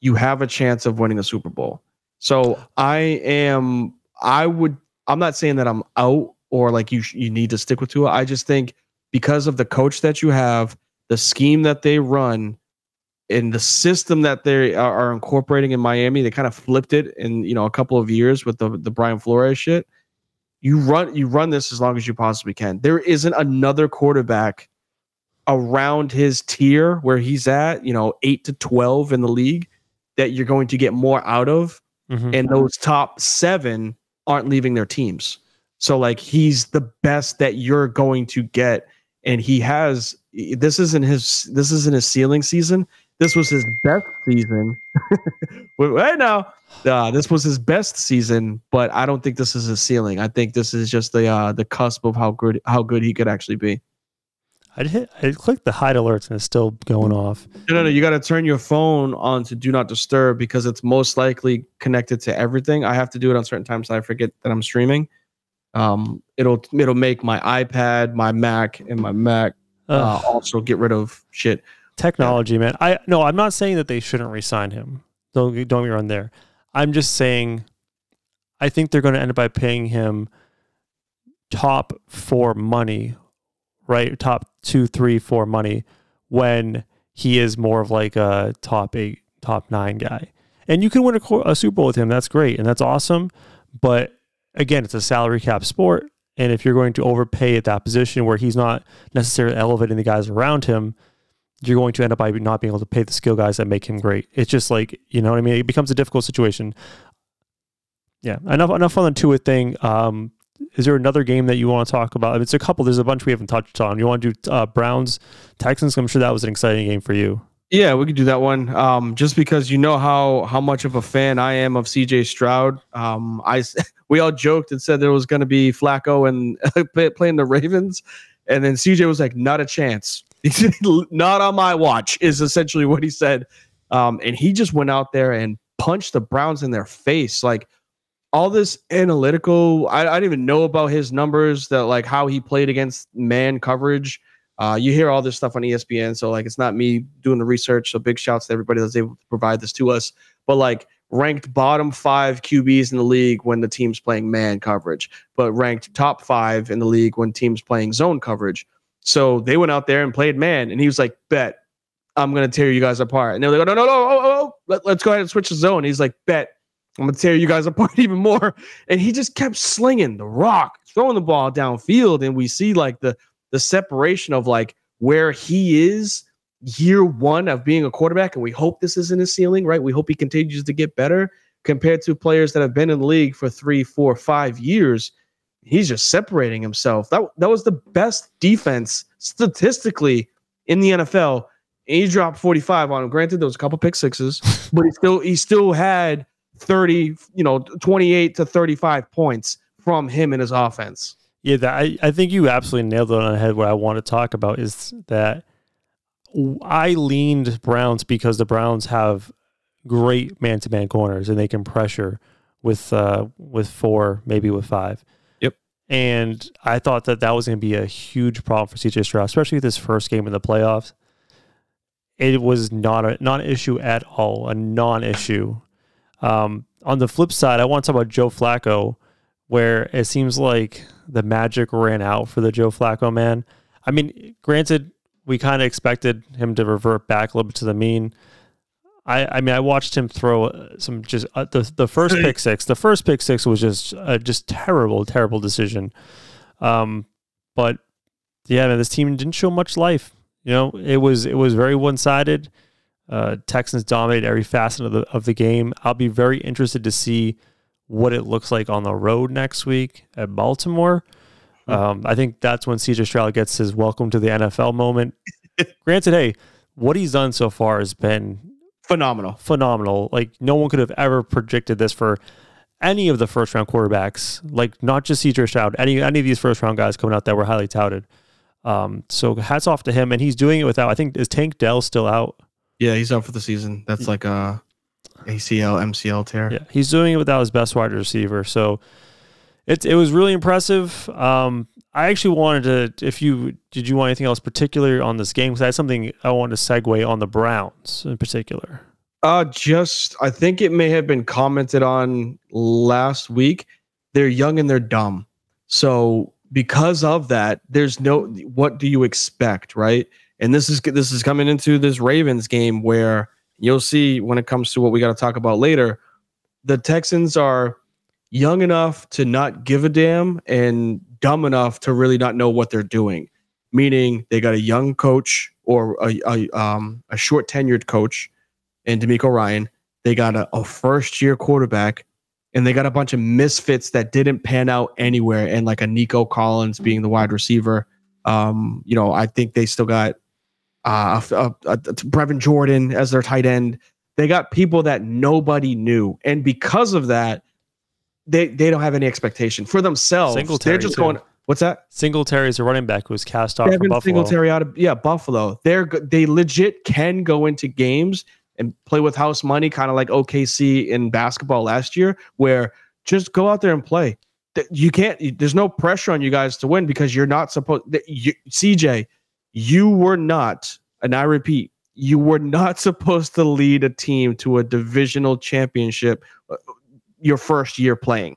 you have a chance of winning a Super Bowl. So I am, I would, I'm not saying that I'm out or like you, you need to stick with Tua. I just think because of the coach that you have, the scheme that they run, and the system that they are, incorporating in Miami, they kind of flipped it in, you know, a couple of years with the, the Brian Flores shit. You run, you run this as long as you possibly can. There isn't another quarterback around his tier where he's at, you know, eight to 12 in the league that you're going to get more out of. Mhm. And those top seven aren't leaving their teams. So, like, he's the best that you're going to get. And he has, this isn't his, this isn't his ceiling season. This was his best season. Wait, right now, uh, this was his best season, but I don't think this is his ceiling. I think this is just the uh, the cusp of how good how good he could actually be. I hit, I clicked the hide alerts and it's still going off. No, no, no. You got to turn your phone on to do not disturb because it's most likely connected to everything. I have to do it on certain times. So I forget that I'm streaming. Um, it'll it'll make my iPad, my Mac, and my Mac uh, also get rid of shit. Technology, man. I no, I'm not saying that they shouldn't resign him. Don't don't get me wrong there. I'm just saying, I think they're going to end up by paying him top four money, right? Top two, three, four money when he is more of like a top eight, top nine guy. And you can win a, a Super Bowl with him. That's great and that's awesome. But again, it's a salary cap sport. And if you're going to overpay at that position where he's not necessarily elevating the guys around him, you're going to end up by not being able to pay the skill guys that make him great. It's just like you know what I mean. It becomes a difficult situation. Yeah, enough enough on the Tua thing. Um, is there another game that you want to talk about? It's a couple. There's a bunch we haven't touched on. You want to do uh, Browns Texans? I'm sure that was an exciting game for you. Yeah, we could do that one. Um, just because you know how how much of a fan I am of CJ Stroud. Um, I we all joked and said there was going to be Flacco and playing the Ravens, and then CJ was like, "Not a chance. Not on my watch." Is essentially what he said. Um, and he just went out there and punched the Browns in their face. Like all this analytical, I, I didn't even know about his numbers. That like how he played against man coverage. Uh, you hear all this stuff on ESPN, so like it's not me doing the research. So big shouts to everybody that's able to provide this to us. But like ranked bottom five QBs in the league when the team's playing man coverage, but ranked top five in the league when teams playing zone coverage. So they went out there and played man, and he was like, "Bet I'm gonna tear you guys apart." And they were like, "No, no, no, oh, oh, oh. Let, let's go ahead and switch the zone." He's like, "Bet I'm gonna tear you guys apart even more." And he just kept slinging the rock, throwing the ball downfield, and we see like the the separation of like where he is year one of being a quarterback, and we hope this isn't his ceiling, right? We hope he continues to get better compared to players that have been in the league for three, four, five years. He's just separating himself. That that was the best defense statistically in the NFL. And he dropped 45 on him. Granted, there was a couple pick sixes, but he still he still had 30, you know, 28 to 35 points from him in his offense. Yeah, that, I, I think you absolutely nailed it on the head. What I want to talk about is that I leaned Browns because the Browns have great man-to-man corners and they can pressure with uh, with four, maybe with five. And I thought that that was going to be a huge problem for CJ Stroud, especially this first game in the playoffs. It was not a not an issue at all, a non-issue. Um, on the flip side, I want to talk about Joe Flacco where it seems like the magic ran out for the Joe Flacco man. I mean, granted, we kind of expected him to revert back a little bit to the mean. I, I mean, I watched him throw uh, some just uh, the the first pick six. The first pick six was just uh, just terrible, terrible decision. Um, but yeah, man, this team didn't show much life. You know, it was it was very one sided. Uh, Texans dominated every facet of the of the game. I'll be very interested to see what it looks like on the road next week at Baltimore. Hmm. Um, I think that's when CJ Stroud gets his welcome to the NFL moment. Granted, hey, what he's done so far has been phenomenal. Phenomenal. Like no one could have ever predicted this for any of the first round quarterbacks. Like not just CJ Stroud, any any of these first round guys coming out that were highly touted. Um, so hats off to him, and he's doing it without. I think is Tank Dell still out? Yeah, he's out for the season. That's like a ACL MCL tear. Yeah, he's doing it without his best wide receiver. So it it was really impressive. Um, I actually wanted to, if you did, you want anything else particular on this game? Because I had something I wanted to segue on the Browns in particular. Uh, just I think it may have been commented on last week. They're young and they're dumb. So because of that, there's no. What do you expect, right? And this is this is coming into this Ravens game where you'll see when it comes to what we got to talk about later. The Texans are young enough to not give a damn and dumb enough to really not know what they're doing. Meaning they got a young coach or a, a, um, a short tenured coach in DeMeco Ryan. They got a, a first year quarterback and they got a bunch of misfits that didn't pan out anywhere. And like a Nico Collins being the wide receiver. Um, you know, I think they still got uh, Brevin Jordan as their tight end. They got people that nobody knew. And because of that, they they don't have any expectation for themselves. Singletary They're just too. going. What's that? Singletary is a running back who was cast off Devin Buffalo. Singletary out of yeah Buffalo. They're they legit can go into games and play with house money, kind of like OKC in basketball last year, where just go out there and play. You can't. There's no pressure on you guys to win because you're not supposed. You, CJ, you were not, and I repeat, you were not supposed to lead a team to a divisional championship uh, your first year playing.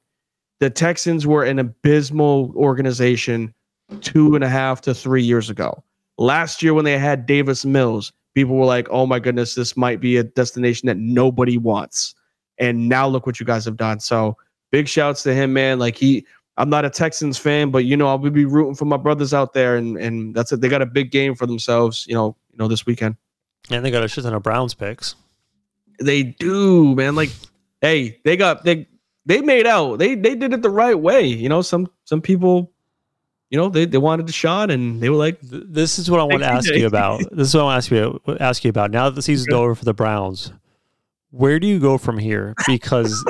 The Texans were an abysmal organization two and a half to three years ago. Last year, when they had Davis Mills, people were like, oh my goodness, this might be a destination that nobody wants. And now look what you guys have done. So big shouts to him, man. Like he, I'm not a Texans fan, but you know, I'll be rooting for my brothers out there, and and that's it. They got a big game for themselves, you know, you know, this weekend. And they got a shit ton of Browns picks. They do, man. Like hey, they got they they made out. They they did it the right way. You know, some some people, you know, they, they wanted Deshaun and they were like, "This is what I want to ask you about. This is what I want to ask you ask you about. Now that the season's over for the Browns, where do you go from here? Because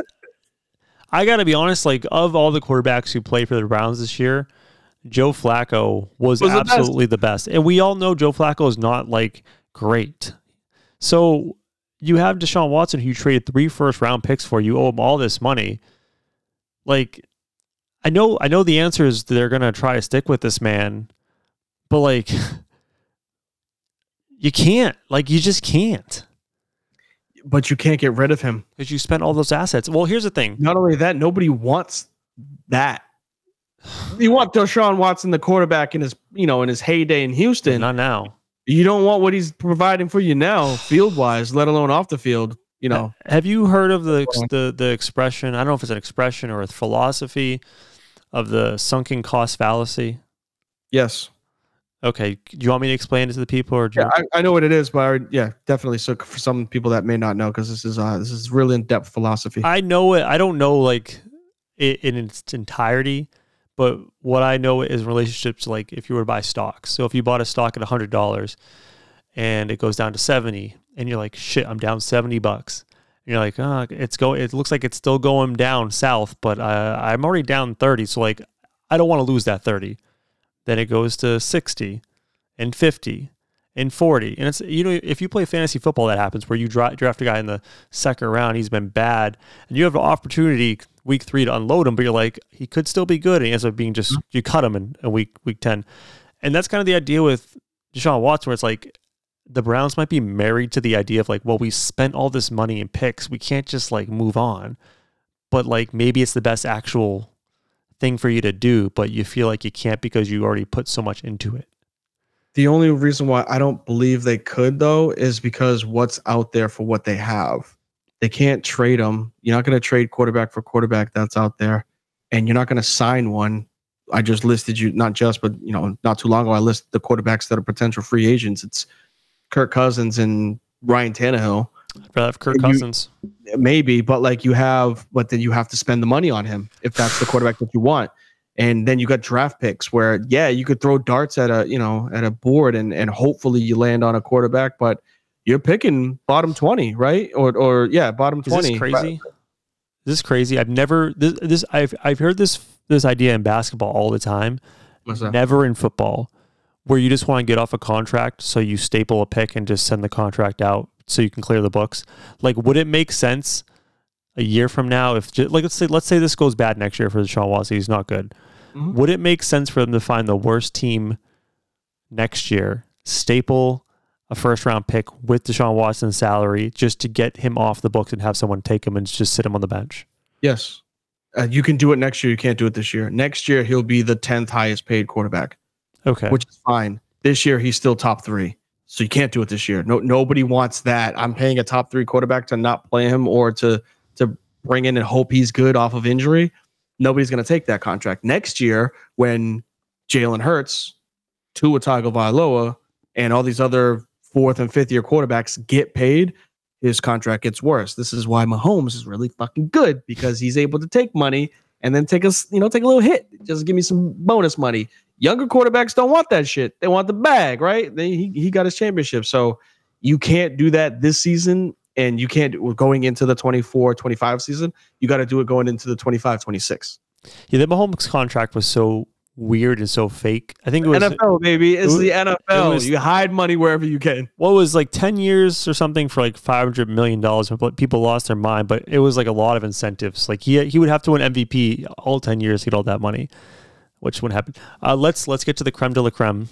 I got to be honest, like of all the quarterbacks who played for the Browns this year, Joe Flacco was, was absolutely the best. the best. And we all know Joe Flacco is not like great. So you have Deshaun Watson who you traded three first round picks for. You owe him all this money. Like, I know, I know the answer is they're gonna try to stick with this man, but like, you can't. Like, you just can't. But you can't get rid of him because you spent all those assets. Well, here's the thing. Not only that, nobody wants that. You want Deshaun Watson, the quarterback, in his you know in his heyday in Houston. Not now you don't want what he's providing for you now, field wise, let alone off the field. You know, have you heard of the the the expression? I don't know if it's an expression or a philosophy of the sunken cost fallacy. Yes. Okay. Do you want me to explain it to the people, or yeah, I, I, know what it is, but I, yeah, definitely. So for some people that may not know, because this is uh this is really in depth philosophy. I know it. I don't know like it in its entirety, but what I know is relationships like if you were to buy stocks. So if you bought a stock at hundred dollars and it goes down to seventy, and you're like, shit, I'm down seventy bucks. And you're like, oh, it's go. It looks like it's still going down south, but uh, I'm already down thirty. So like, I don't want to lose that thirty. Then it goes to sixty and fifty and 40. And it's, you know, if you play fantasy football, that happens where you draft a guy in the second round, he's been bad, and you have an opportunity week three to unload him, but you're like, he could still be good. And he ends up being just, you cut him in, in week, week 10. And that's kind of the idea with Deshaun Watson, where it's like, the Browns might be married to the idea of like, well, we spent all this money in picks. We can't just like move on. But like maybe it's the best actual thing for you to do, but you feel like you can't because you already put so much into it. The only reason why I don't believe they could though is because what's out there for what they have. They can't trade them. You're not going to trade quarterback for quarterback that's out there, and you're not going to sign one. I just listed you not just, but you know, not too long ago I listed the quarterbacks that are potential free agents. It's Kirk Cousins and Ryan Tannehill. I'd rather have Kirk you- Cousins. maybe, but like you have, but then you have to spend the money on him if that's the quarterback that you want. And then you got draft picks where, yeah, you could throw darts at a, you know, at a board and and hopefully you land on a quarterback, but you're picking bottom twenty, right? Or or yeah, bottom Is twenty. this crazy? Is this crazy? I've never this, this I've I've heard this this idea in basketball all the time. Never in football, where you just want to get off a contract, so you staple a pick and just send the contract out so you can clear the books. Like, would it make sense a year from now if, like, let's say let's say this goes bad next year for Deshaun Watson, he's not good. Mhm. Would it make sense for them to find the worst team next year, staple a first round pick with Deshaun Watson's salary just to get him off the books and have someone take him and just sit him on the bench? Yes. Uh, you can do it next year. You can't do it this year. Next year he'll be the tenth highest paid quarterback. Okay. which is fine. This year he's still top three, so you can't do it this year. No, nobody wants that. I'm paying a top three quarterback to not play him or to bring in and hope he's good off of injury. Nobody's going to take that contract next year when Jalen Hurts, Tua Tagovailoa, and all these other fourth and fifth year quarterbacks get paid. His contract gets worse. This is why Mahomes is really fucking good because he's able to take money and then take us, you know, take a little hit. Just give me some bonus money younger quarterbacks don't want that shit. They want the bag, right? They, he, he got his championship. So you can't do that this season and you can't do- going into the 24 25 season. You got to do it going into the 25 26. Yeah, the Mahomes contract was so weird and so fake. I think it was NFL, baby. It's was- the NFL. was- you hide money wherever you can. what was like 10 years or something for like 500 million dollars but people lost their mind but it was like a lot of incentives like he he would have to win MVP all 10 years to get all that money which wouldn't happen uh, let's let's get to the creme de la creme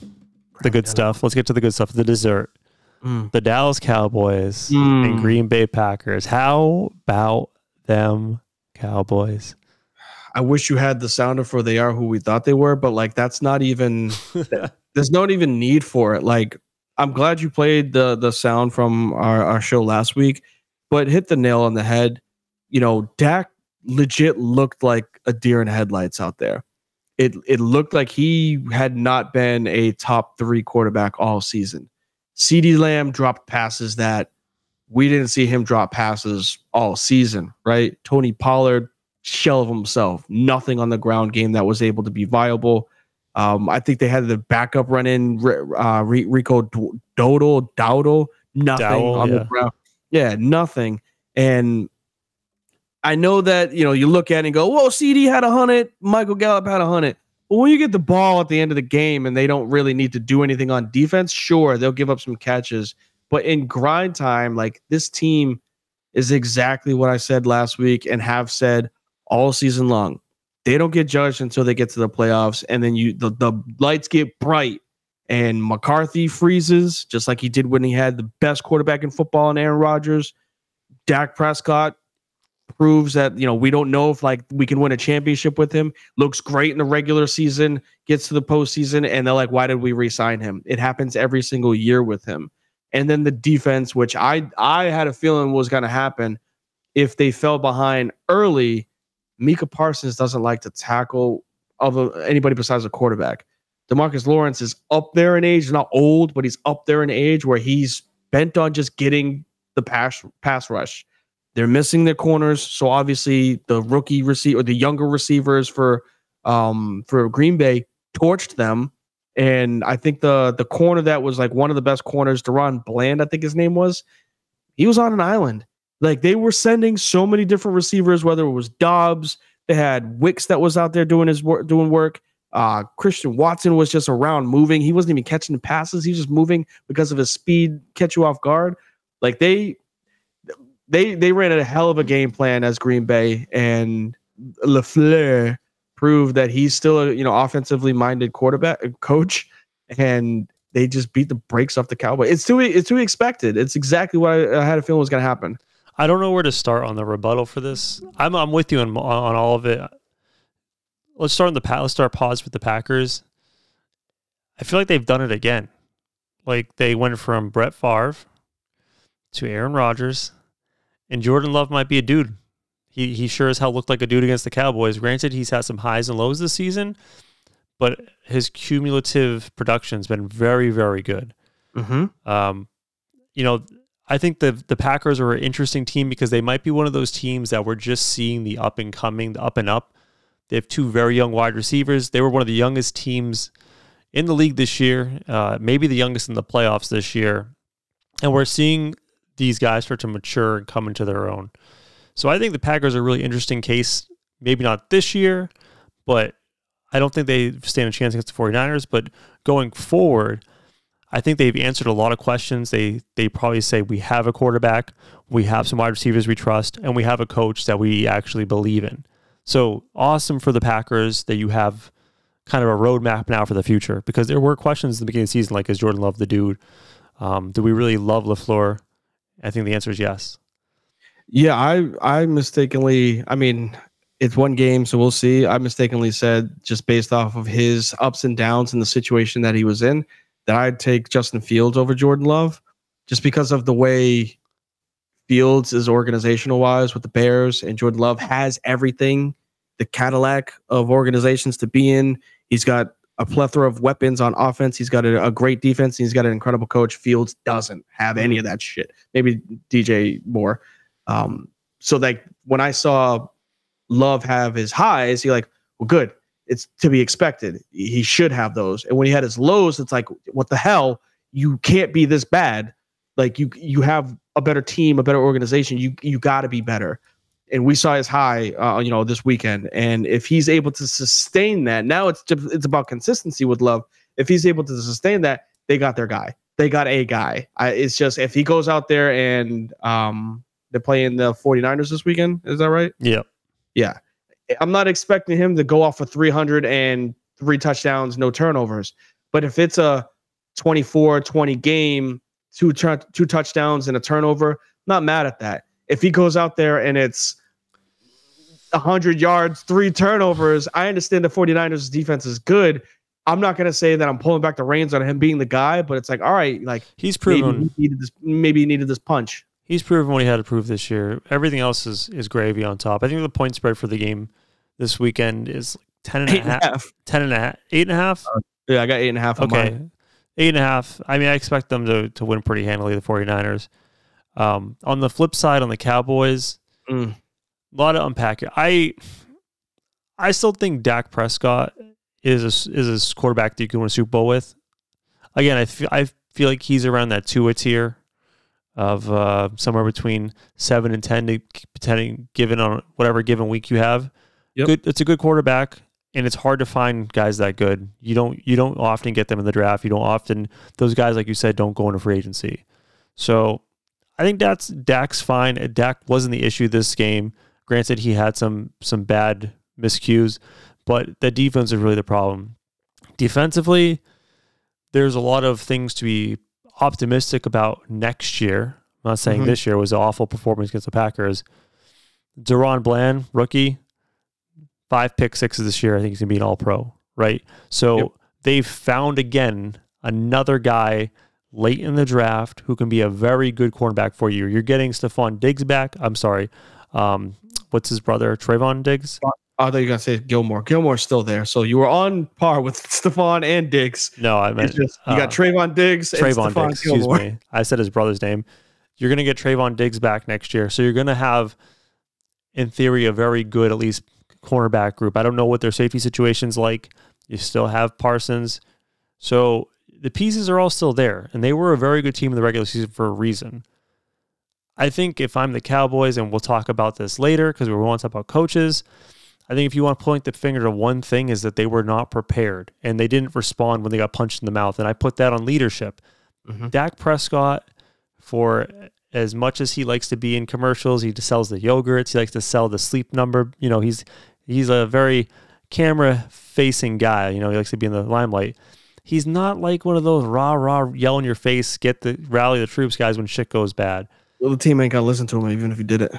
the good stuff let's get to the good stuff the dessert Mm. the Dallas Cowboys Mm. and Green Bay Packers how about them Cowboys I wish you had the sounder for they are who we thought they were, but like that's not even there's not even need for it. Like I'm glad you played the the sound from our, our show last week, but hit the nail on the head. You know, Dak legit looked like a deer in headlights out there. It it looked like he had not been a top three quarterback all season. CeeDee Lamb dropped passes that we didn't see him drop passes all season, right? Tony Pollard, shell of himself, nothing on the ground game that was able to be viable. Um, I think they had the backup run in uh, Rico Dodal, Dowdle, nothing Dowell, on yeah. the ground. Yeah, nothing. And I know that you know you look at it and go, "Well, CD had a hundred, Michael Gallup had a hundred." But when you get the ball at the end of the game and they don't really need to do anything on defense, sure they'll give up some catches. But in grind time, like this team is exactly what I said last week and have said all season long. They don't get judged until they get to the playoffs, and then you the, the lights get bright and McCarthy freezes, just like he did when he had the best quarterback in football in Aaron Rodgers. Dak Prescott proves that you know we don't know if like we can win a championship with him. Looks great in the regular season, gets to the postseason, and they're like, "Why did we re-sign him?" It happens every single year with him. And then the defense, which I I had a feeling was going to happen if they fell behind early. Micah Parsons doesn't like to tackle other anybody besides a quarterback. Demarcus Lawrence is up there in age, not old, but he's up there in age where he's bent on just getting the pass pass rush. They're missing their corners, so obviously the rookie receiver, or the younger receivers for um for Green Bay torched them. And I think the the corner that was like one of the best corners, DaRon Bland, I think his name was, he was on an island. Like they were sending so many different receivers, whether it was Doubs, they had Wicks that was out there doing his work, doing work. Uh, Christian Watson was just around moving. He wasn't even catching the passes. He was just moving because of his speed, catch you off guard. Like they, they, they ran a hell of a game plan as Green Bay, and LaFleur proved that he's still a you know offensively minded quarterback uh, coach, and they just beat the brakes off the Cowboys. It's too it's too expected. It's exactly what I, I had a feeling was going to happen. I don't know where to start on the rebuttal for this. I'm I'm with you on on all of it. let's start on the let's start pause with the Packers. I feel like they've done it again. Like they went from Brett Favre to Aaron Rodgers, and Jordan Love might be a dude. He he sure as hell looked like a dude against the Cowboys. Granted, he's had some highs and lows this season, but his cumulative production's been very very good. Mm-hmm. Um, you know, I think the the Packers are an interesting team because they might be one of those teams that we're just seeing the up and coming, the up and up. They have two very young wide receivers. They were one of the youngest teams in the league this year, uh, maybe the youngest in the playoffs this year. And we're seeing these guys start to mature and come into their own. So I think the Packers are a really interesting case. Maybe not this year, but I don't think they stand a chance against the 49ers. But going forward, I think they've answered a lot of questions. They they probably say we have a quarterback, we have some wide receivers we trust, and we have a coach that we actually believe in. So awesome for the Packers that you have kind of a roadmap now for the future because there were questions at the beginning of the season like is Jordan Love the dude? Um, do we really love LaFleur? I think the answer is yes. Yeah, I I mistakenly, I mean, it's one game, so we'll see. I mistakenly said just based off of his ups and downs in the situation that he was in that I'd take Justin Fields over Jordan Love just because of the way Fields is organizational wise with the Bears and Jordan Love has everything the Cadillac of organizations to be in. He's got a plethora of weapons on offense. He's got a, a great defense. he's got an incredible coach. Fields doesn't have any of that shit. Maybe DJ Moore. Um, so like when I saw Love have his highs, you're like, well, good. It's to be expected. He should have those. And when he had his lows, it's like, what the hell? You can't be this bad. Like you, you have a better team, a better organization. You, you got to be better. And we saw his high, uh, you know, this weekend. And if he's able to sustain that, now it's just, it's about consistency with Love. If he's able to sustain that, they got their guy. They got a guy. I, it's just if he goes out there and um, they're playing the 49ers this weekend. Is that right? Yeah. Yeah. I'm not expecting him to go off for 300 and three touchdowns, no turnovers. But if it's a 24 20 game, two, two touchdowns and a turnover, not mad at that. If he goes out there and it's 100 yards, three turnovers, I understand the 49ers defense is good. I'm not going to say that I'm pulling back the reins on him being the guy, but it's like, all right, like he's proven maybe he needed this, maybe he needed this punch. He's proven what he had to prove this year. Everything else is is gravy on top. I think the point spread for the game this weekend is like 10 and, Eight a and half, a half. 10 and a half, eight and a half. Uh, yeah, I got eight and a half. Okay. mine. Eight and a half. I mean, I expect them to, to win pretty handily, the 49ers. Um, on the flip side, on the Cowboys, Mm. a lot of unpacking. I I still think Dak Prescott is a, is a quarterback that you can win a Super Bowl with. Again, I feel, I feel like he's around that Tua tier of uh, somewhere between seven and ten, to- depending given on whatever given week you have. Yep. Good, it's a good quarterback, and it's hard to find guys that good. You don't you don't often get them in the draft. You don't often those guys like you said don't go into free agency. So I think that's Dak's fine. Dak wasn't the issue this game. Granted, he had some some bad miscues, but the defense is really the problem. Defensively, there's a lot of things to be optimistic about next year. I'm not saying Mhm. this year was an awful performance against the Packers. DaRon Bland, rookie, five pick sixes this year. I think he's gonna be an all pro, right? So Yep. they've found again another guy late in the draft who can be a very good cornerback for you. You're getting Stephon Diggs back. I'm sorry. Um, what's his brother? Trevon Diggs? I thought you were gonna say Gilmore. Gilmore's still there, so you were on par with Stephon and Diggs. No, I meant just you uh, got Trevon Diggs and Trevon Stephon Diggs. Excuse Gilmore. me. I said his brother's name. You're going to get Trevon Diggs back next year. So you're going to have, in theory, a very good, at least, cornerback group. I don't know what their safety situation's like. You still have Parsons. So the pieces are all still there. And they were a very good team in the regular season for a reason. I think if I'm the Cowboys, and we'll talk about this later because we want to talk about coaches. I think if you want to point the finger to one thing is that they were not prepared and they didn't respond when they got punched in the mouth. And I put that on leadership. Mhm. Dak Prescott, for as much as he likes to be in commercials, he sells the yogurts. He likes to sell the sleep number. You know, he's he's a very camera facing guy. You know, he likes to be in the limelight. He's not like one of those rah rah yell in your face, get the rally the troops guys when shit goes bad. Well, the team ain't gonna listen to him even if he did it.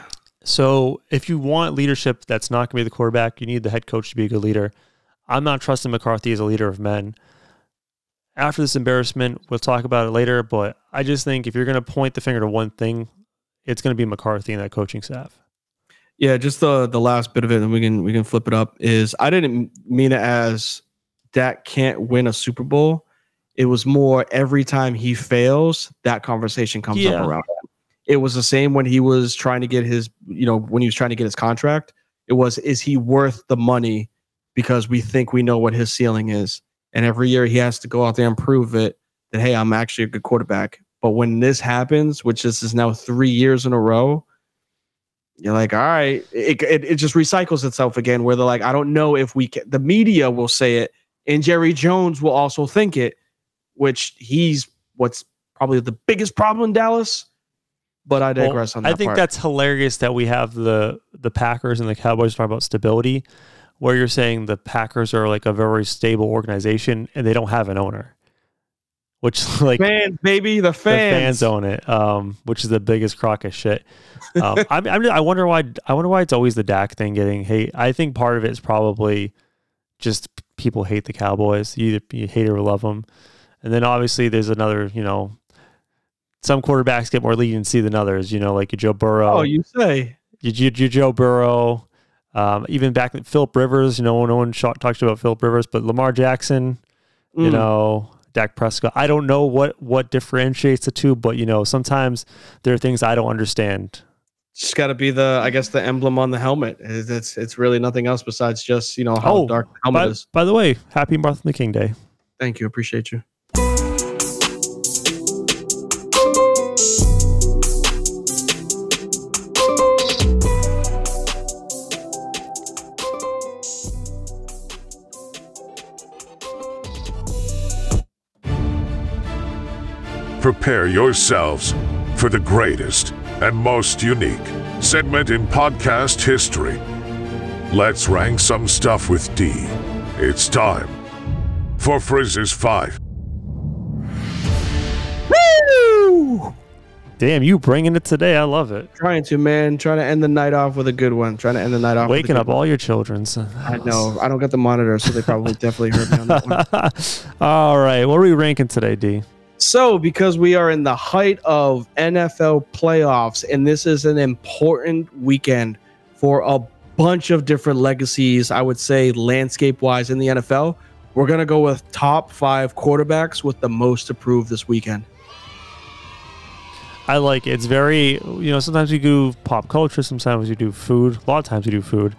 So if you want leadership that's not going to be the quarterback, you need the head coach to be a good leader. I'm not trusting McCarthy as a leader of men. After this embarrassment, we'll talk about it later, but I just think if you're going to point the finger to one thing, it's going to be McCarthy and that coaching staff. Yeah, just the the last bit of it, and we can we can flip it up. Is I didn't mean it as Dak can't win a Super Bowl. It was more every time he fails, that conversation comes Yeah. up around him. It was the same when he was trying to get his, you know, when he was trying to get his contract. It was, is he worth the money? Because we think we know what his ceiling is, and every year he has to go out there and prove it that hey, I'm actually a good quarterback. But when this happens, which this is now three years in a row, you're like, all right, it, it, it just recycles itself again. Where they're like, I don't know if we can. The media will say it, and Jerry Jones will also think it, which he's what's probably the biggest problem in Dallas. But I Well, digress on that. I think part. that's hilarious that we have the the Packers and the Cowboys talk about stability, where you're saying the Packers are like a very stable organization and they don't have an owner, which like fans, baby, the the fans. fans own it, um, which is the biggest crock of shit. Um, I'm, I'm, I wonder why. I wonder why it's always the Dak thing getting hate. I think part of it is probably just people hate the Cowboys. You either you hate or love them, and then obviously there's another. You know, some quarterbacks get more leniency than others. You know, like your Joe Burrow, Oh, you say? your, your, your Joe Burrow. Um, even back at Philip Rivers, you know, no one sh- talks about Philip Rivers, but Lamar Jackson, you Mm. know, Dak Prescott. I don't know what what differentiates the two, but you know, sometimes there are things I don't understand. Just got to be the, I guess, the emblem on the helmet. It's it's, it's really nothing else besides just you know how Oh, dark the helmet By, is. by the way, happy Martin Luther King Day. Thank you, appreciate you. Prepare yourselves for the greatest and most unique segment in podcast history. Let's rank some stuff with D. It's time for Frizz's 5. Woo! Damn, you bringing it today. I love it. Trying to, man. Trying to end the night off with a good one. Trying to end the night off. with a Waking good up one. all your children's. I know. I don't get the monitor, so they probably definitely heard me on that one. all right. What are we ranking today, D? So, because we are in the height of NFL playoffs, and this is an important weekend for a bunch of different legacies, I would say, landscape wise in the NFL, we're going to go with top five quarterbacks with the most approved this weekend. I like it. It's very, you know, sometimes we do pop culture, sometimes we do food. A lot of times we do food.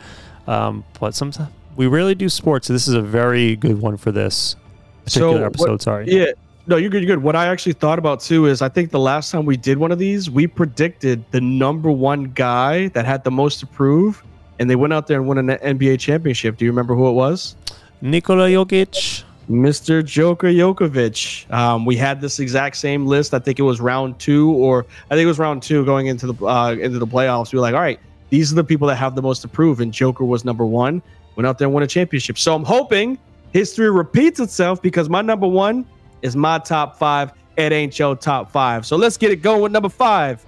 Um, but sometimes we rarely do sports. So this is a very good one for this particular So, what- episode. Sorry. Yeah. No, you're good. You're good. What I actually thought about too is I think the last time we did one of these, we predicted the number one guy that had the most to prove, and they went out there and won an NBA championship. Do you remember who it was? Nikola Jokic. Mr. Joker Jokovic. Um, we had this exact same list. I think it was round two, or I think it was round two going into the uh, into the playoffs. We were like, all right, these are the people that have the most to prove, and Joker was number one. Went out there and won a championship. So I'm hoping history repeats itself because my number one is my top five. It ain't your top five. So let's get it going with number five.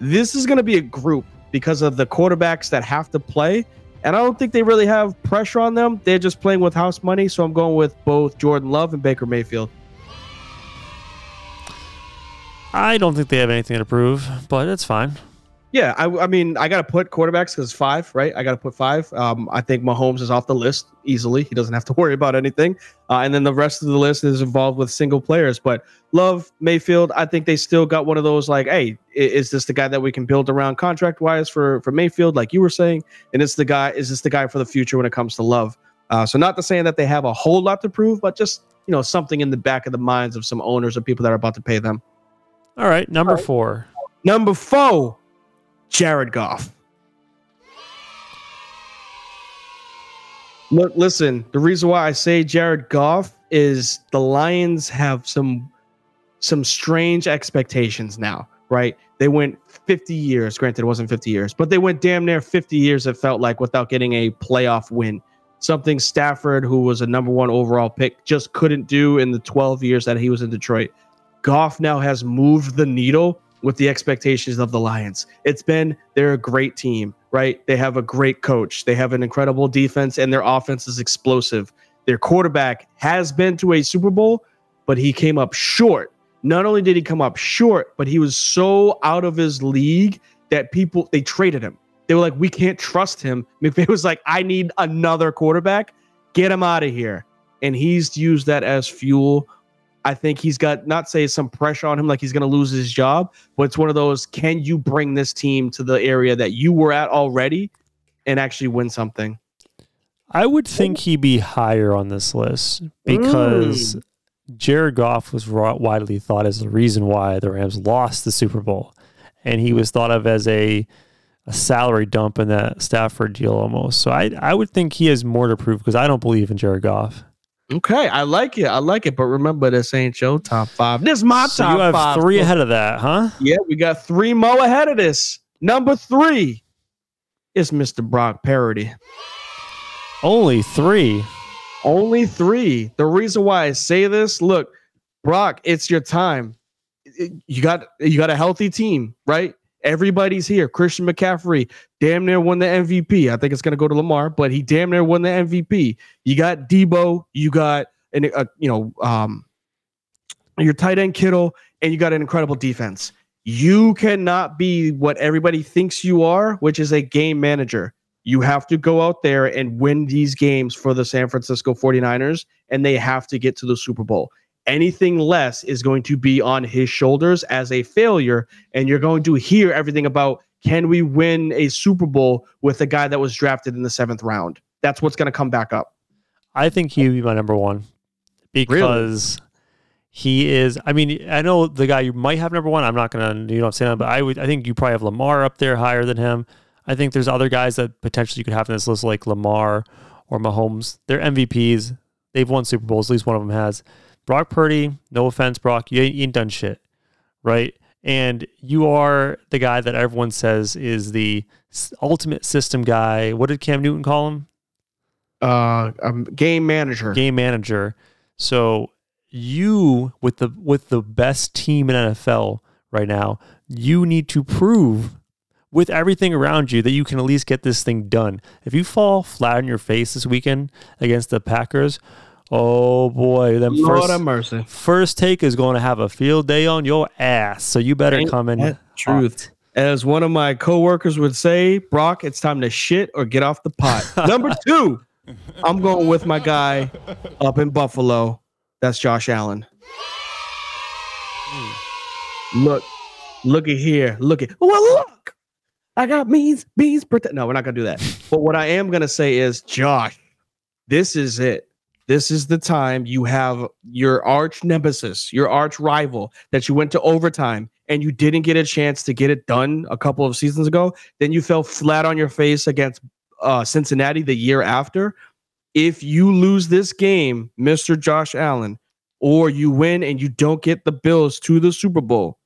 This is going to be a group because of the quarterbacks that have to play. And I don't think they really have pressure on them. They're just playing with house money. So I'm going with both Jordan Love and Baker Mayfield. I don't think they have anything to prove, but it's fine. Yeah, I, I mean, I got to put quarterbacks because five, right? I got to put five. Um, I think Mahomes is off the list easily. He doesn't have to worry about anything. Uh, and then the rest of the list is involved with single players. But Love, Mayfield, I think they still got one of those like, hey, is this the guy that we can build around contract wise for for Mayfield, like you were saying? And it's the guy. Is this the guy for the future when it comes to Love? Uh, so not to saying that they have a whole lot to prove, but just you know something in the back of the minds of some owners or people that are about to pay them. All right, number four. Number four, Jared Goff. Look, listen, the reason why I say Jared Goff is the Lions have some some strange expectations now, right? They went 50 years, granted it wasn't 50 years, but they went damn near 50 years it felt like without getting a playoff win. Something Stafford, who was a number 1 overall pick, just couldn't do in the 12 years that he was in Detroit. Goff now has moved the needle with the expectations of the Lions. It's been they're a great team, right? They have a great coach, they have an incredible defense, and their offense is explosive. Their quarterback has been to a Super Bowl, but he came up short. Not only did he come up short, but he was so out of his league that people they traded him. They were like, we can't trust him. McVay was like, I need another quarterback. Get him out of here. And he's used that as fuel I think he's got not say some pressure on him like he's going to lose his job, but it's one of those can you bring this team to the area that you were at already and actually win something? I would think he'd be higher on this list because mm. Jared Goff was widely thought as the reason why the Rams lost the Super Bowl, and he was thought of as a a salary dump in that Stafford deal almost. So I I would think he has more to prove because I don't believe in Jared Goff. Okay, I like it. I like it. But remember, this ain't your top five. This is my so top you have five. Three ahead of that, huh? Yeah, we got three more ahead of this. Number three is Mr. Brock Purdy. Only three. Only three. The reason why I say this, look, Brock, it's your time. You got you got a healthy team, right? Everybody's here. Christian McCaffrey damn near won the MVP. I think it's going to go to Lamar, but he damn near won the MVP. You got Debo, you got an uh, you know um your tight end Kittle, and you got an incredible defense. You cannot be what everybody thinks you are, which is a game manager. You have to go out there and win these games for the San Francisco 49ers, and they have to get to the Super Bowl. Anything less is going to be on his shoulders as a failure. And you're going to hear everything about can we win a Super Bowl with a guy that was drafted in the seventh round? That's what's going to come back up. I think he would be my number one because really? he is. I mean, I know the guy you might have number one. I'm not going to, you know, I'm saying, but I would. I think you probably have Lamar up there higher than him. I think there's other guys that potentially you could have in this list, like Lamar or Mahomes. They're MVPs. They've won Super Bowls. At least one of them has. Brock Purdy, no offense, Brock, you ain't, you ain't done shit, right? And you are the guy that everyone says is the ultimate system guy. What did Cam Newton call him? Uh, um, game manager. Game manager. So you with the with the best team in NFL right now, you need to prove with everything around you that you can at least get this thing done. If you fall flat on your face this weekend against the Packers, Oh boy, them Lord first, have mercy. First take is going to have a field day on your ass, so you better Ain't come in. Truth. As one of my coworkers would say, Brock, it's time to shit or get off the pot. Number two, I'm going with my guy up in Buffalo. That's Josh Allen. Hmm. Look, look at here. Look at well, look. I got beans, beans. Protect. No, we're not gonna do that. But what I am gonna say is, Josh, this is it this is the time you have your arch nemesis, your arch rival that you went to overtime and you didn't get a chance to get it done a couple of seasons ago. Then you fell flat on your face against uh, Cincinnati the year after. If you lose this game, Mr. Josh Allen, or you win and you don't get the Bills to the Super Bowl,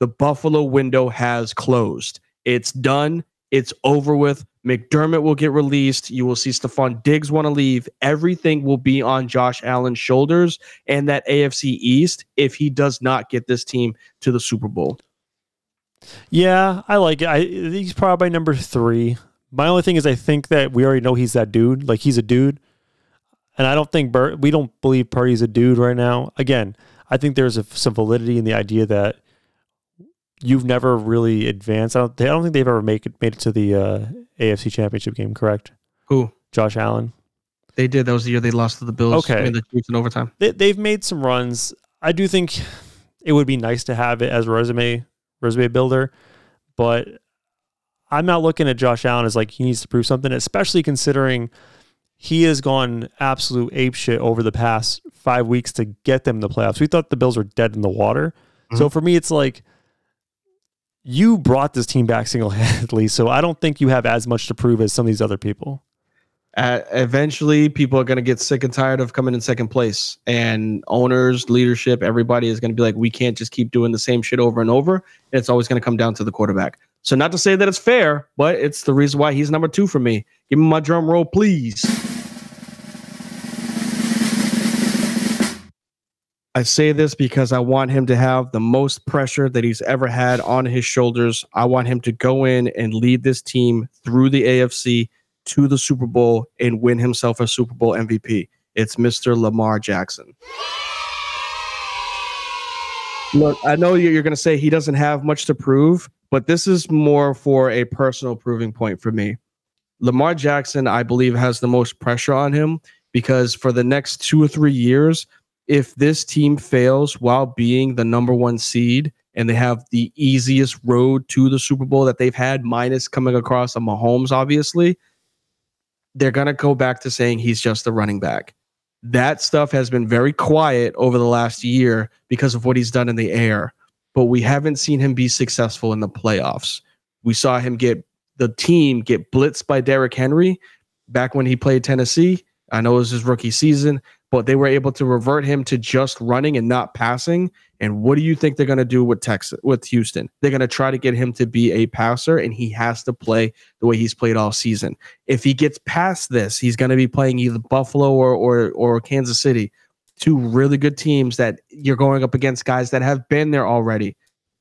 the Buffalo window has closed. It's done. It's over with. McDermott will get released. You will see Stefon Diggs want to leave. Everything will be on Josh Allen's shoulders and that AFC East if he does not get this team to the Super Bowl. Yeah, I like it. I, he's probably number three. My only thing is, I think that we already know he's that dude. Like he's a dude, and I don't think Bert. We don't believe Purdy's a dude right now. Again, I think there's a, some validity in the idea that you've never really advanced. I don't, I don't think they've ever make it, made it to the uh, AFC Championship game. Correct? Who? Josh Allen. They did. That was the year they lost to the Bills. Okay, in the Chiefs in overtime. They, they've made some runs. I do think it would be nice to have it as a resume resume builder, but I'm not looking at Josh Allen as like he needs to prove something, especially considering he has gone absolute ape shit over the past five weeks to get them the playoffs. We thought the Bills were dead in the water. Mm-hmm. So for me, it's like you brought this team back single handedly. So I don't think you have as much to prove as some of these other people. Uh, eventually, people are going to get sick and tired of coming in second place, and owners, leadership, everybody is going to be like, we can't just keep doing the same shit over and over. And It's always going to come down to the quarterback. So, not to say that it's fair, but it's the reason why he's number two for me. Give me my drum roll, please. I say this because I want him to have the most pressure that he's ever had on his shoulders. I want him to go in and lead this team through the AFC to the Super Bowl and win himself a Super Bowl MVP. It's Mr. Lamar Jackson. Look, I know you're going to say he doesn't have much to prove, but this is more for a personal proving point for me. Lamar Jackson, I believe, has the most pressure on him because for the next two or three years, if this team fails while being the number one seed and they have the easiest road to the Super Bowl that they've had, minus coming across a Mahomes, obviously, they're going to go back to saying he's just a running back. That stuff has been very quiet over the last year because of what he's done in the air, but we haven't seen him be successful in the playoffs. We saw him get the team get blitzed by Derrick Henry back when he played Tennessee. I know it was his rookie season, but they were able to revert him to just running and not passing. And what do you think they're going to do with Texas with Houston? They're going to try to get him to be a passer and he has to play the way he's played all season. If he gets past this, he's going to be playing either Buffalo or or or Kansas City, two really good teams that you're going up against guys that have been there already.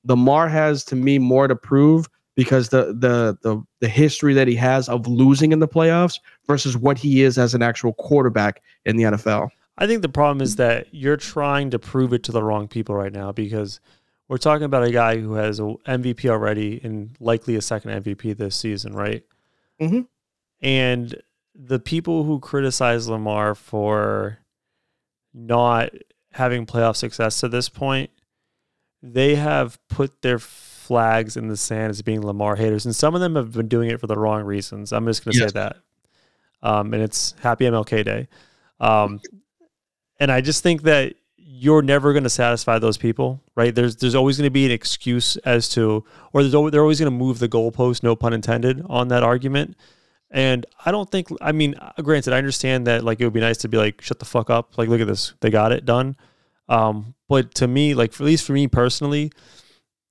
Lamar has to me more to prove because the the the the history that he has of losing in the playoffs versus what he is as an actual quarterback in the NFL. I think the problem is that you're trying to prove it to the wrong people right now because we're talking about a guy who has a MVP already and likely a second MVP this season, right? Mm-hmm. And the people who criticize Lamar for not having playoff success to this point, they have put their flags in the sand as being Lamar haters, and some of them have been doing it for the wrong reasons. I'm just going to yes. say that. Um, and it's Happy MLK Day. Um, and I just think that you're never going to satisfy those people, right? There's there's always going to be an excuse as to, or there's always, they're always going to move the goalpost, no pun intended, on that argument. And I don't think, I mean, granted, I understand that like it would be nice to be like, shut the fuck up, like look at this, they got it done. Um, but to me, like at least for me personally,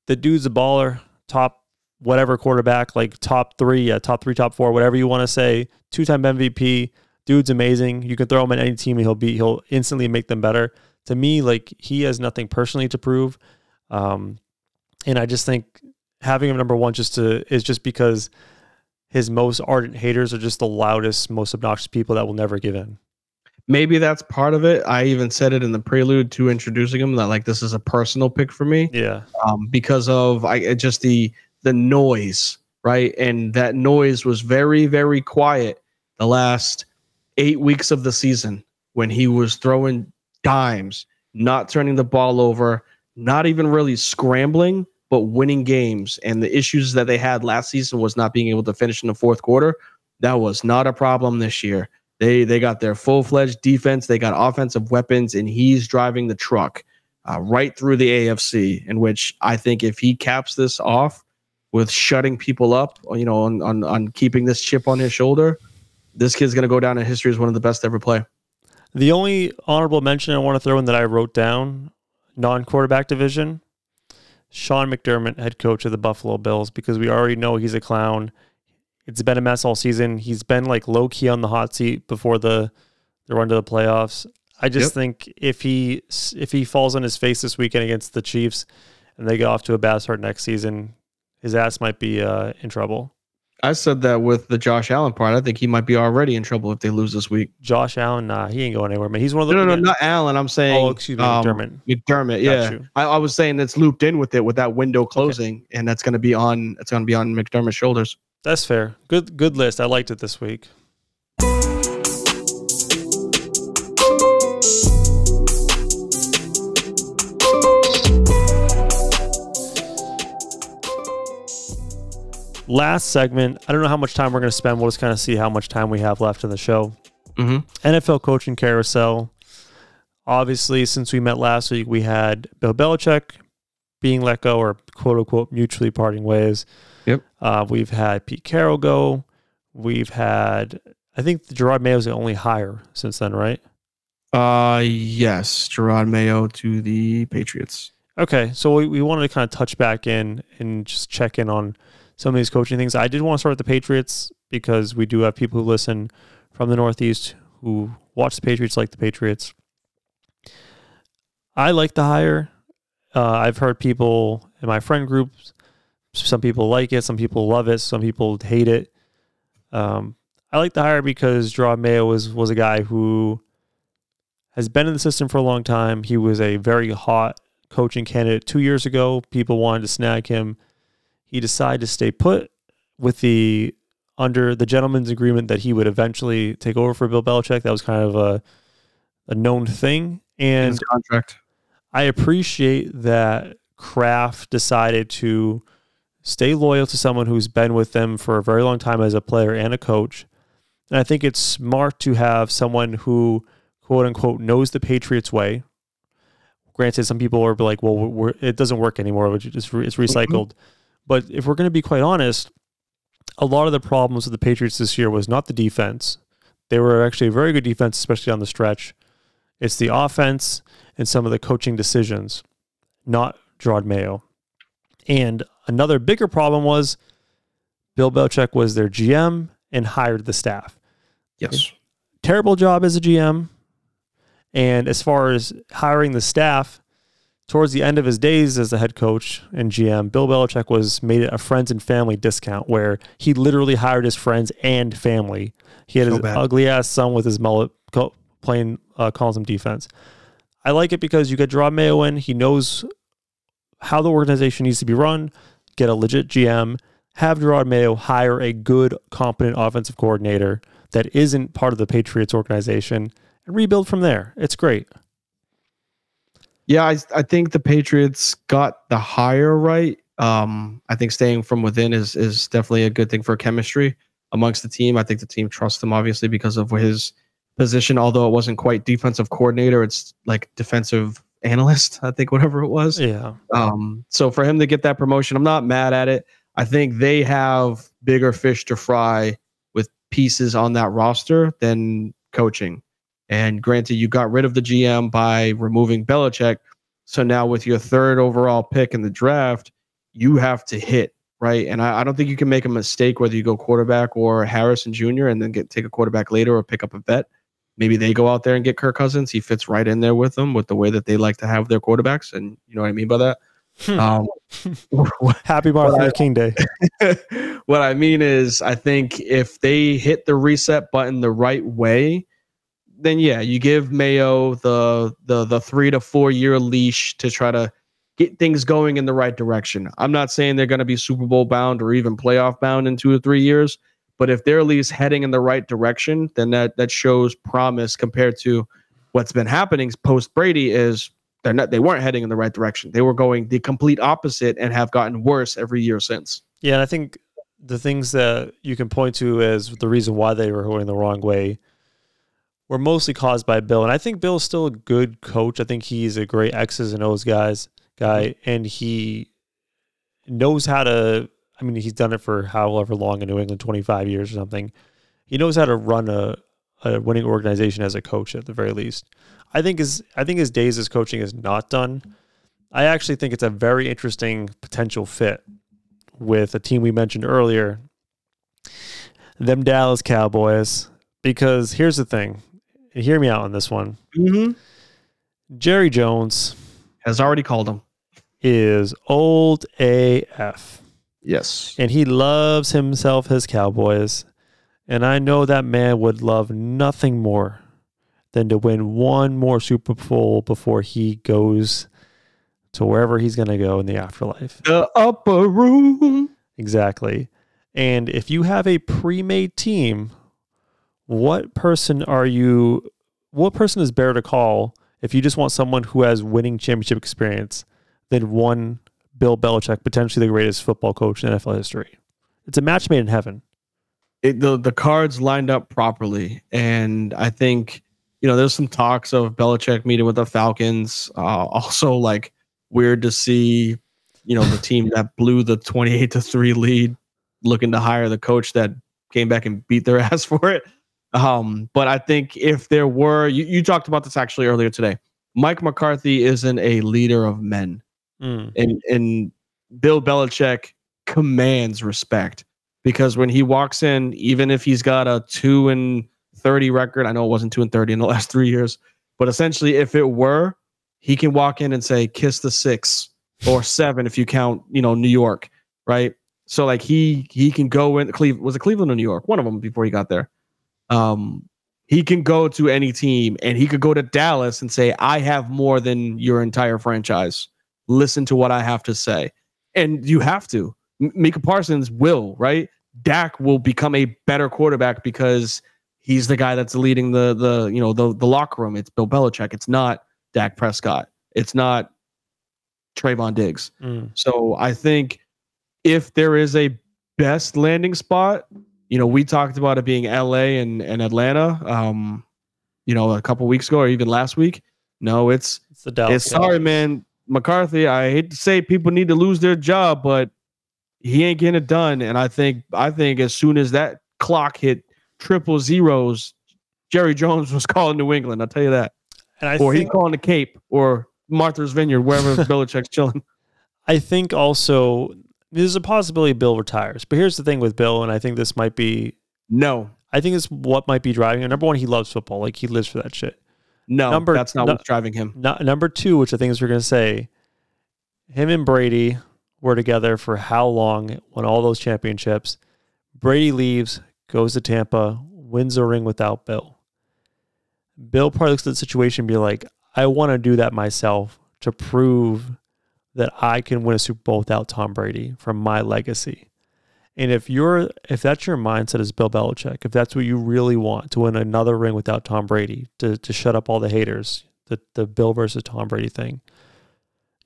the dude's a baller, top whatever quarterback, like top three, yeah, top three, top four, whatever you want to say, two time MVP dude's amazing. You can throw him in any team and he'll be he'll instantly make them better. To me, like he has nothing personally to prove. Um, and I just think having him number one just to is just because his most ardent haters are just the loudest, most obnoxious people that will never give in. Maybe that's part of it. I even said it in the prelude to introducing him that like this is a personal pick for me. Yeah. Um, because of I just the the noise, right? And that noise was very, very quiet the last eight weeks of the season when he was throwing dimes, not turning the ball over, not even really scrambling, but winning games. And the issues that they had last season was not being able to finish in the fourth quarter. That was not a problem this year. They they got their full fledged defense. They got offensive weapons, and he's driving the truck uh, right through the AFC. In which I think if he caps this off with shutting people up, you know, on on, on keeping this chip on his shoulder, this kid's going to go down in history as one of the best to ever play. The only honorable mention I want to throw in that I wrote down, non-quarterback division, Sean McDermott, head coach of the Buffalo Bills, because we already know he's a clown. It's been a mess all season. He's been like low key on the hot seat before the the run to the playoffs. I just yep. think if he if he falls on his face this weekend against the Chiefs and they get off to a bad start next season, his ass might be uh, in trouble. I said that with the Josh Allen part. I think he might be already in trouble if they lose this week. Josh Allen, nah, he ain't going anywhere, man. He's one of the no, no, no, not Allen. I'm saying, oh, excuse me, um, McDermott. McDermott, yeah. I, I, was saying it's looped in with it with that window closing, okay. and that's going to be on. It's going to be on McDermott's shoulders. That's fair. Good, good list. I liked it this week. Last segment, I don't know how much time we're going to spend. We'll just kind of see how much time we have left in the show. Mm-hmm. NFL coaching carousel. Obviously, since we met last week, we had Bill Belichick being let go or quote unquote mutually parting ways. Yep. Uh, we've had Pete Carroll go. We've had, I think Gerard Mayo is the only hire since then, right? Uh, yes, Gerard Mayo to the Patriots. Okay, so we, we wanted to kind of touch back in and just check in on some of these coaching things. I did want to start with the Patriots because we do have people who listen from the Northeast who watch the Patriots like the Patriots. I like the hire. Uh, I've heard people in my friend groups. Some people like it. Some people love it. Some people hate it. Um, I like the hire because Jerod Mayo was was a guy who has been in the system for a long time. He was a very hot coaching candidate two years ago. People wanted to snag him. He decided to stay put with the under the gentleman's agreement that he would eventually take over for Bill Belichick. That was kind of a a known thing. And contract. I appreciate that Kraft decided to stay loyal to someone who's been with them for a very long time as a player and a coach. And I think it's smart to have someone who, quote unquote, knows the Patriots way. Granted, some people are like, well, we're, it doesn't work anymore, which is it's mm-hmm. recycled. But if we're going to be quite honest, a lot of the problems with the Patriots this year was not the defense. They were actually a very good defense, especially on the stretch. It's the offense and some of the coaching decisions, not Jerod Mayo. And another bigger problem was Bill Belichick was their GM and hired the staff. Yes. Terrible job as a GM. And as far as hiring the staff, towards the end of his days as the head coach and GM, Bill Belichick was made a friends and family discount where he literally hired his friends and family. He had So his ugly ass son with his mullet co- playing uh, calling some defense. I like it because you get Jerod Mayo in. He knows how the organization needs to be run. Get a legit GM. Have Gerard Mayo hire a good, competent offensive coordinator that isn't part of the Patriots organization and rebuild from there. It's great. Yeah, I, I think the Patriots got the hire right. Um, I think staying from within is is definitely a good thing for chemistry amongst the team. I think the team trusts him obviously because of his position. Although it wasn't quite defensive coordinator, it's like defensive analyst. I think whatever it was. Yeah. Um, so for him to get that promotion, I'm not mad at it. I think they have bigger fish to fry with pieces on that roster than coaching. And granted, you got rid of the GM by removing Belichick. So now with your third overall pick in the draft, you have to hit, right? And I, I don't think you can make a mistake whether you go quarterback or Harrison Jr. and then get take a quarterback later or pick up a vet. Maybe they go out there and get Kirk Cousins. He fits right in there with them with the way that they like to have their quarterbacks. And you know what I mean by that? Hmm. um, Happy Martin Luther King Day. what I mean is, I think if they hit the reset button the right way, then yeah, you give Mayo the the the three to four year leash to try to get things going in the right direction. I'm not saying they're going to be Super Bowl bound or even playoff bound in two or three years, but if they're at least heading in the right direction, then that that shows promise compared to what's been happening post Brady is they're not they weren't heading in the right direction. They were going the complete opposite and have gotten worse every year since. Yeah, and I think the things that you can point to as the reason why they were going the wrong way were mostly caused by Bill. And I think Bill's still a good coach. I think he's a great X's and O's guys guy, and he knows how to. I mean, he's done it for however long in New England, twenty five years or something. He knows how to run a, a winning organization as a coach at the very least. I think his I think his days as coaching is not done. I actually think it's a very interesting potential fit with a team we mentioned earlier, them Dallas Cowboys. Because here's the thing, hear me out on this one. Mm-hmm. Jerry Jones Has already called him. is old AF, Yes. and he loves himself his Cowboys. And I know that man would love nothing more than to win one more Super Bowl before he goes to wherever he's going to go in the afterlife. The upper room. Exactly. And if you have a pre-made team, what person are you what person is better to call if you just want someone who has winning championship experience than one Bill Belichick, potentially the greatest football coach in NFL history? It's a match made in heaven. It, the the cards lined up properly, and I think you know there's some talks of Belichick meeting with the Falcons. Uh, also, like weird to see, you know, the team that blew the 28 to three lead, looking to hire the coach that came back and beat their ass for it. Um, but I think if there were, you, you talked about this actually earlier today. Mike McCarthy isn't a leader of men. Mm. and and Bill Belichick commands respect because when he walks in, even if he's got a two and thirty record, I know it wasn't two and thirty in the last three years, but essentially, if it were, he can walk in and say, kiss the six or seven if you count, you know, New York, right? So like he he can go in Cleveland was it Cleveland or New York? One of them before he got there. Um he can go to any team and he could go to Dallas and say, I have more than your entire franchise. Listen to what I have to say. And you have to. M- Micah Parsons will, right? Dak will become a better quarterback because he's the guy that's leading the the you know the the locker room. It's Bill Belichick. It's not Dak Prescott. It's not Trevon Diggs. Mm. So I think if there is a best landing spot, you know, we talked about it being LA and, and Atlanta, um, you know, a couple weeks ago or even last week. No, it's It's the Dallas. it's sorry, man. McCarthy, I hate to say people need to lose their job, but he ain't getting it done. And I think I think as soon as that clock hit triple zeros, Jerry Jones was calling New England. I'll tell you that. And I or he's calling the Cape or Martha's Vineyard, wherever Belichick's chilling. I think also there's a possibility Bill retires. But here's the thing with Bill, and I think this might be No, I think it's what might be driving him. Number one, he loves football. Like he lives for that shit. no, Number- that's not no- what's driving him. No, number two, which I think is we're gonna say, him and Brady were together for how long? Won all those championships. Brady leaves, goes to Tampa, wins a ring without Bill. Bill probably looks at the situation and be like, I want to do that myself to prove that I can win a Super Bowl without Tom Brady from my legacy. And if you're if that's your mindset as Bill Belichick, if that's what you really want to win another ring without Tom Brady, to to shut up all the haters, the the Bill versus Tom Brady thing.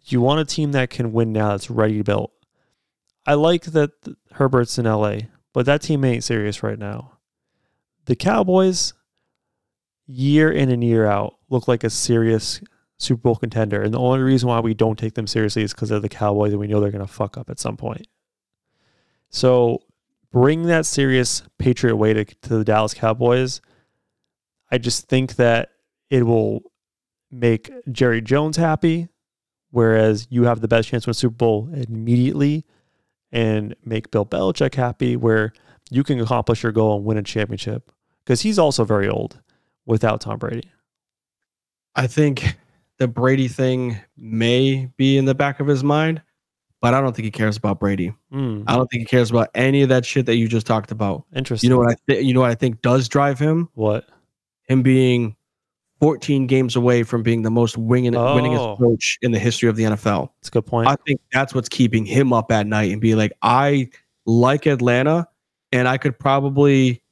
You want a team that can win now that's ready built. I like that Herbert's in LA, but that team ain't serious right now. The Cowboys, year in and year out, look like a serious Super Bowl contender. And the only reason why we don't take them seriously is because they're the Cowboys and we know they're going to fuck up at some point. So bring that serious Patriot way to, to the Dallas Cowboys. I just think that it will make Jerry Jones happy, whereas you have the best chance to win Super Bowl immediately, and make Bill Belichick happy, where you can accomplish your goal and win a championship. Because he's also very old without Tom Brady. I think the Brady thing may be in the back of his mind, but I don't think he cares about Brady. Hmm, I don't think he cares about any of that shit that you just talked about. interesting. You know what I th- you know what I think does drive him? what? Him being 14 games away from being the most winning, Oh. winningest coach in the history of the NFL. That's a good point. I think that's what's keeping him up at night and be like, I like Atlanta and I could probably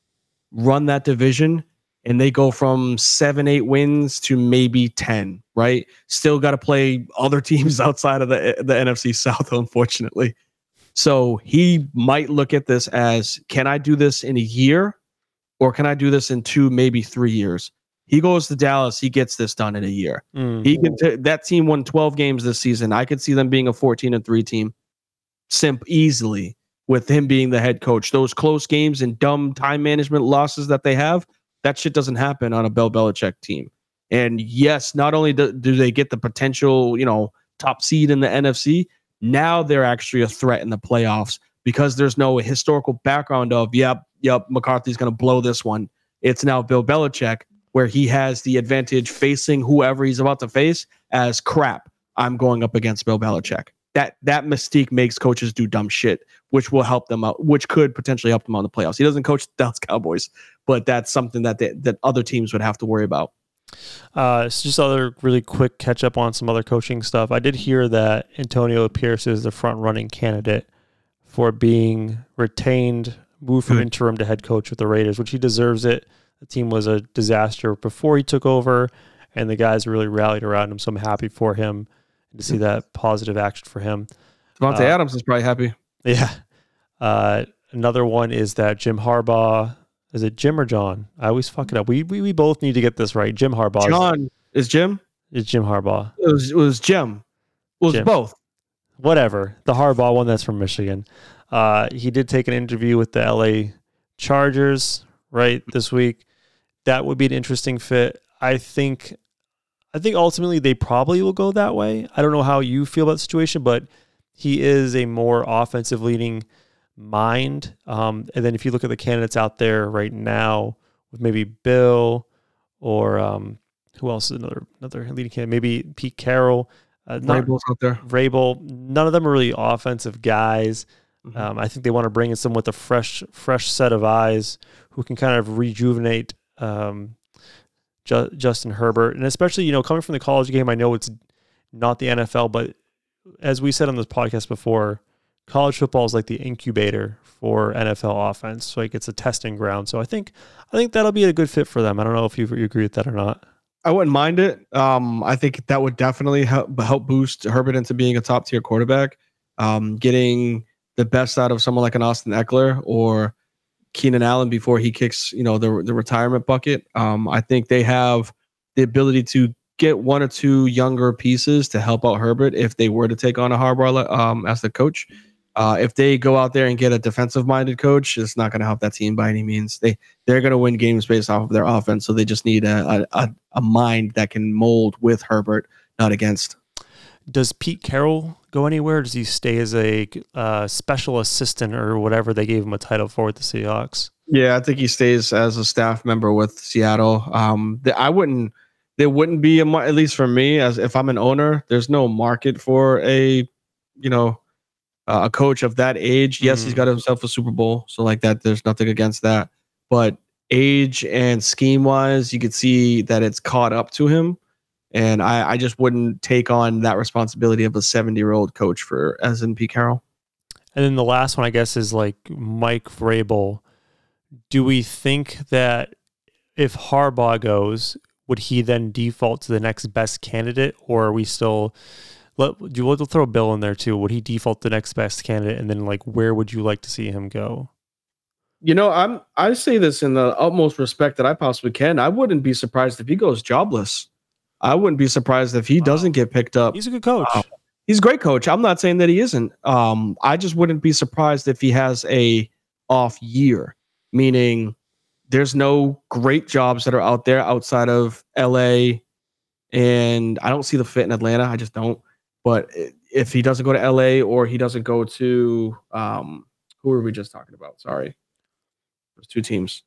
run that division and they go from seven, eight wins to maybe 10, right? Still got to play other teams outside of the, the NFC South, unfortunately. So he might look at this as can I do this in a year or can I do this in two, maybe three years? He goes to Dallas, he gets this done in a year. Hmm, He can t- that team won 12 games this season. I could see them being a 14 and 3 team simp easily with him being the head coach. Those close games and dumb time management losses that they have, that shit doesn't happen on a Bill Belichick team. And yes, not only do, do they get the potential, you know, top seed in the NFC, now they're actually a threat in the playoffs because there's no historical background of, yep, yep, McCarthy's going to blow this one. It's now Bill Belichick where he has the advantage facing whoever he's about to face as crap. I'm going up against Bill Belichick. That that mystique makes coaches do dumb shit, which will help them out, which could potentially help them on the playoffs. He doesn't coach the Dallas Cowboys, but that's something that they, that other teams would have to worry about. Uh, it's just other really quick catch up on some other coaching stuff. I did hear that Antonio Pierce is the front running candidate for being retained, moved from interim to head coach with the Raiders, which he deserves it. The team was a disaster before he took over, and the guys really rallied around him. So I'm happy for him to see that positive action for him. Davante Uh, Adams is probably happy. Yeah. Uh, another one is that Jim Harbaugh. Is it Jim or John? I always fuck it up. We we, we both need to get this right. Jim Harbaugh. is- John is Jim. is Jim Harbaugh. It was it was Jim. It was Jim. both. whatever. The Harbaugh one that's from Michigan. Uh, he did take an interview with the LA Chargers right this week. That would be an interesting fit. I think. I think ultimately they probably will go that way. I don't know how you feel about the situation, but he is a more offensive leading mind. Um, and then if you look at the candidates out there right now, with maybe Bill or um, who else is another another leading candidate? Maybe Pete Carroll. Uh, not, Vrabel's out there. Vrabel. None of them are really offensive guys. Mhm. Um, I think they want to bring in someone with a fresh, fresh set of eyes who can kind of rejuvenate um, Ju- Justin Herbert, and especially you know coming from the college game. I know it's not the NFL, but as we said on this podcast before, college football is like the incubator for NFL offense. So like it's a testing ground. So I think I think that'll be a good fit for them. I don't know if you, agree with that or not. I wouldn't mind it. Um, I think that would definitely help help boost Herbert into being a top tier quarterback. Um, getting the best out of someone like an Austin Ekeler or Keenan Allen before he kicks, you know, the the retirement bucket. Um, I think they have the ability to get one or two younger pieces to help out Herbert if they were to take on a Harbaugh um, as the coach. Uh, if they go out there and get a defensive minded coach, it's not going to help that team by any means. They they're going to win games based off of their offense, so they just need a, a a a mind that can mold with Herbert, not against. Does Pete Carroll go anywhere? Does he stay as a uh, special assistant or whatever they gave him a title for with the Seahawks? Yeah, I think he stays as a staff member with Seattle. Um, the, I wouldn't. There wouldn't be a at least for me as if I'm an owner. There's no market for a, you know, uh, a coach of that age. Yes, he's Mhm. got himself a Super Bowl, so like that, there's nothing against that. But age and scheme wise, you could see that it's caught up to him, and I, I just wouldn't take on that responsibility of a 70 year old coach for as in Pete Carroll. And then the last one, I guess, is like Mike Vrabel. Do we think that if Harbaugh goes, would he then default to the next best candidate, or are we still? Let do we'll throw Bill in there too. Would he default the next best candidate, and then like where would you like to see him go? You know, I'm I say this in the utmost respect that I possibly can. I wouldn't be surprised if he goes jobless. I wouldn't be surprised if he Wow. doesn't get picked up. He's a good coach. Wow. He's a great coach. I'm not saying that he isn't. Um, I just wouldn't be surprised if he has a off year, meaning there's no great jobs that are out there outside of LA, and I don't see the fit in Atlanta. I just don't. But if he doesn't go to LA or he doesn't go to um, who were we just talking about? Sorry, there's two teams.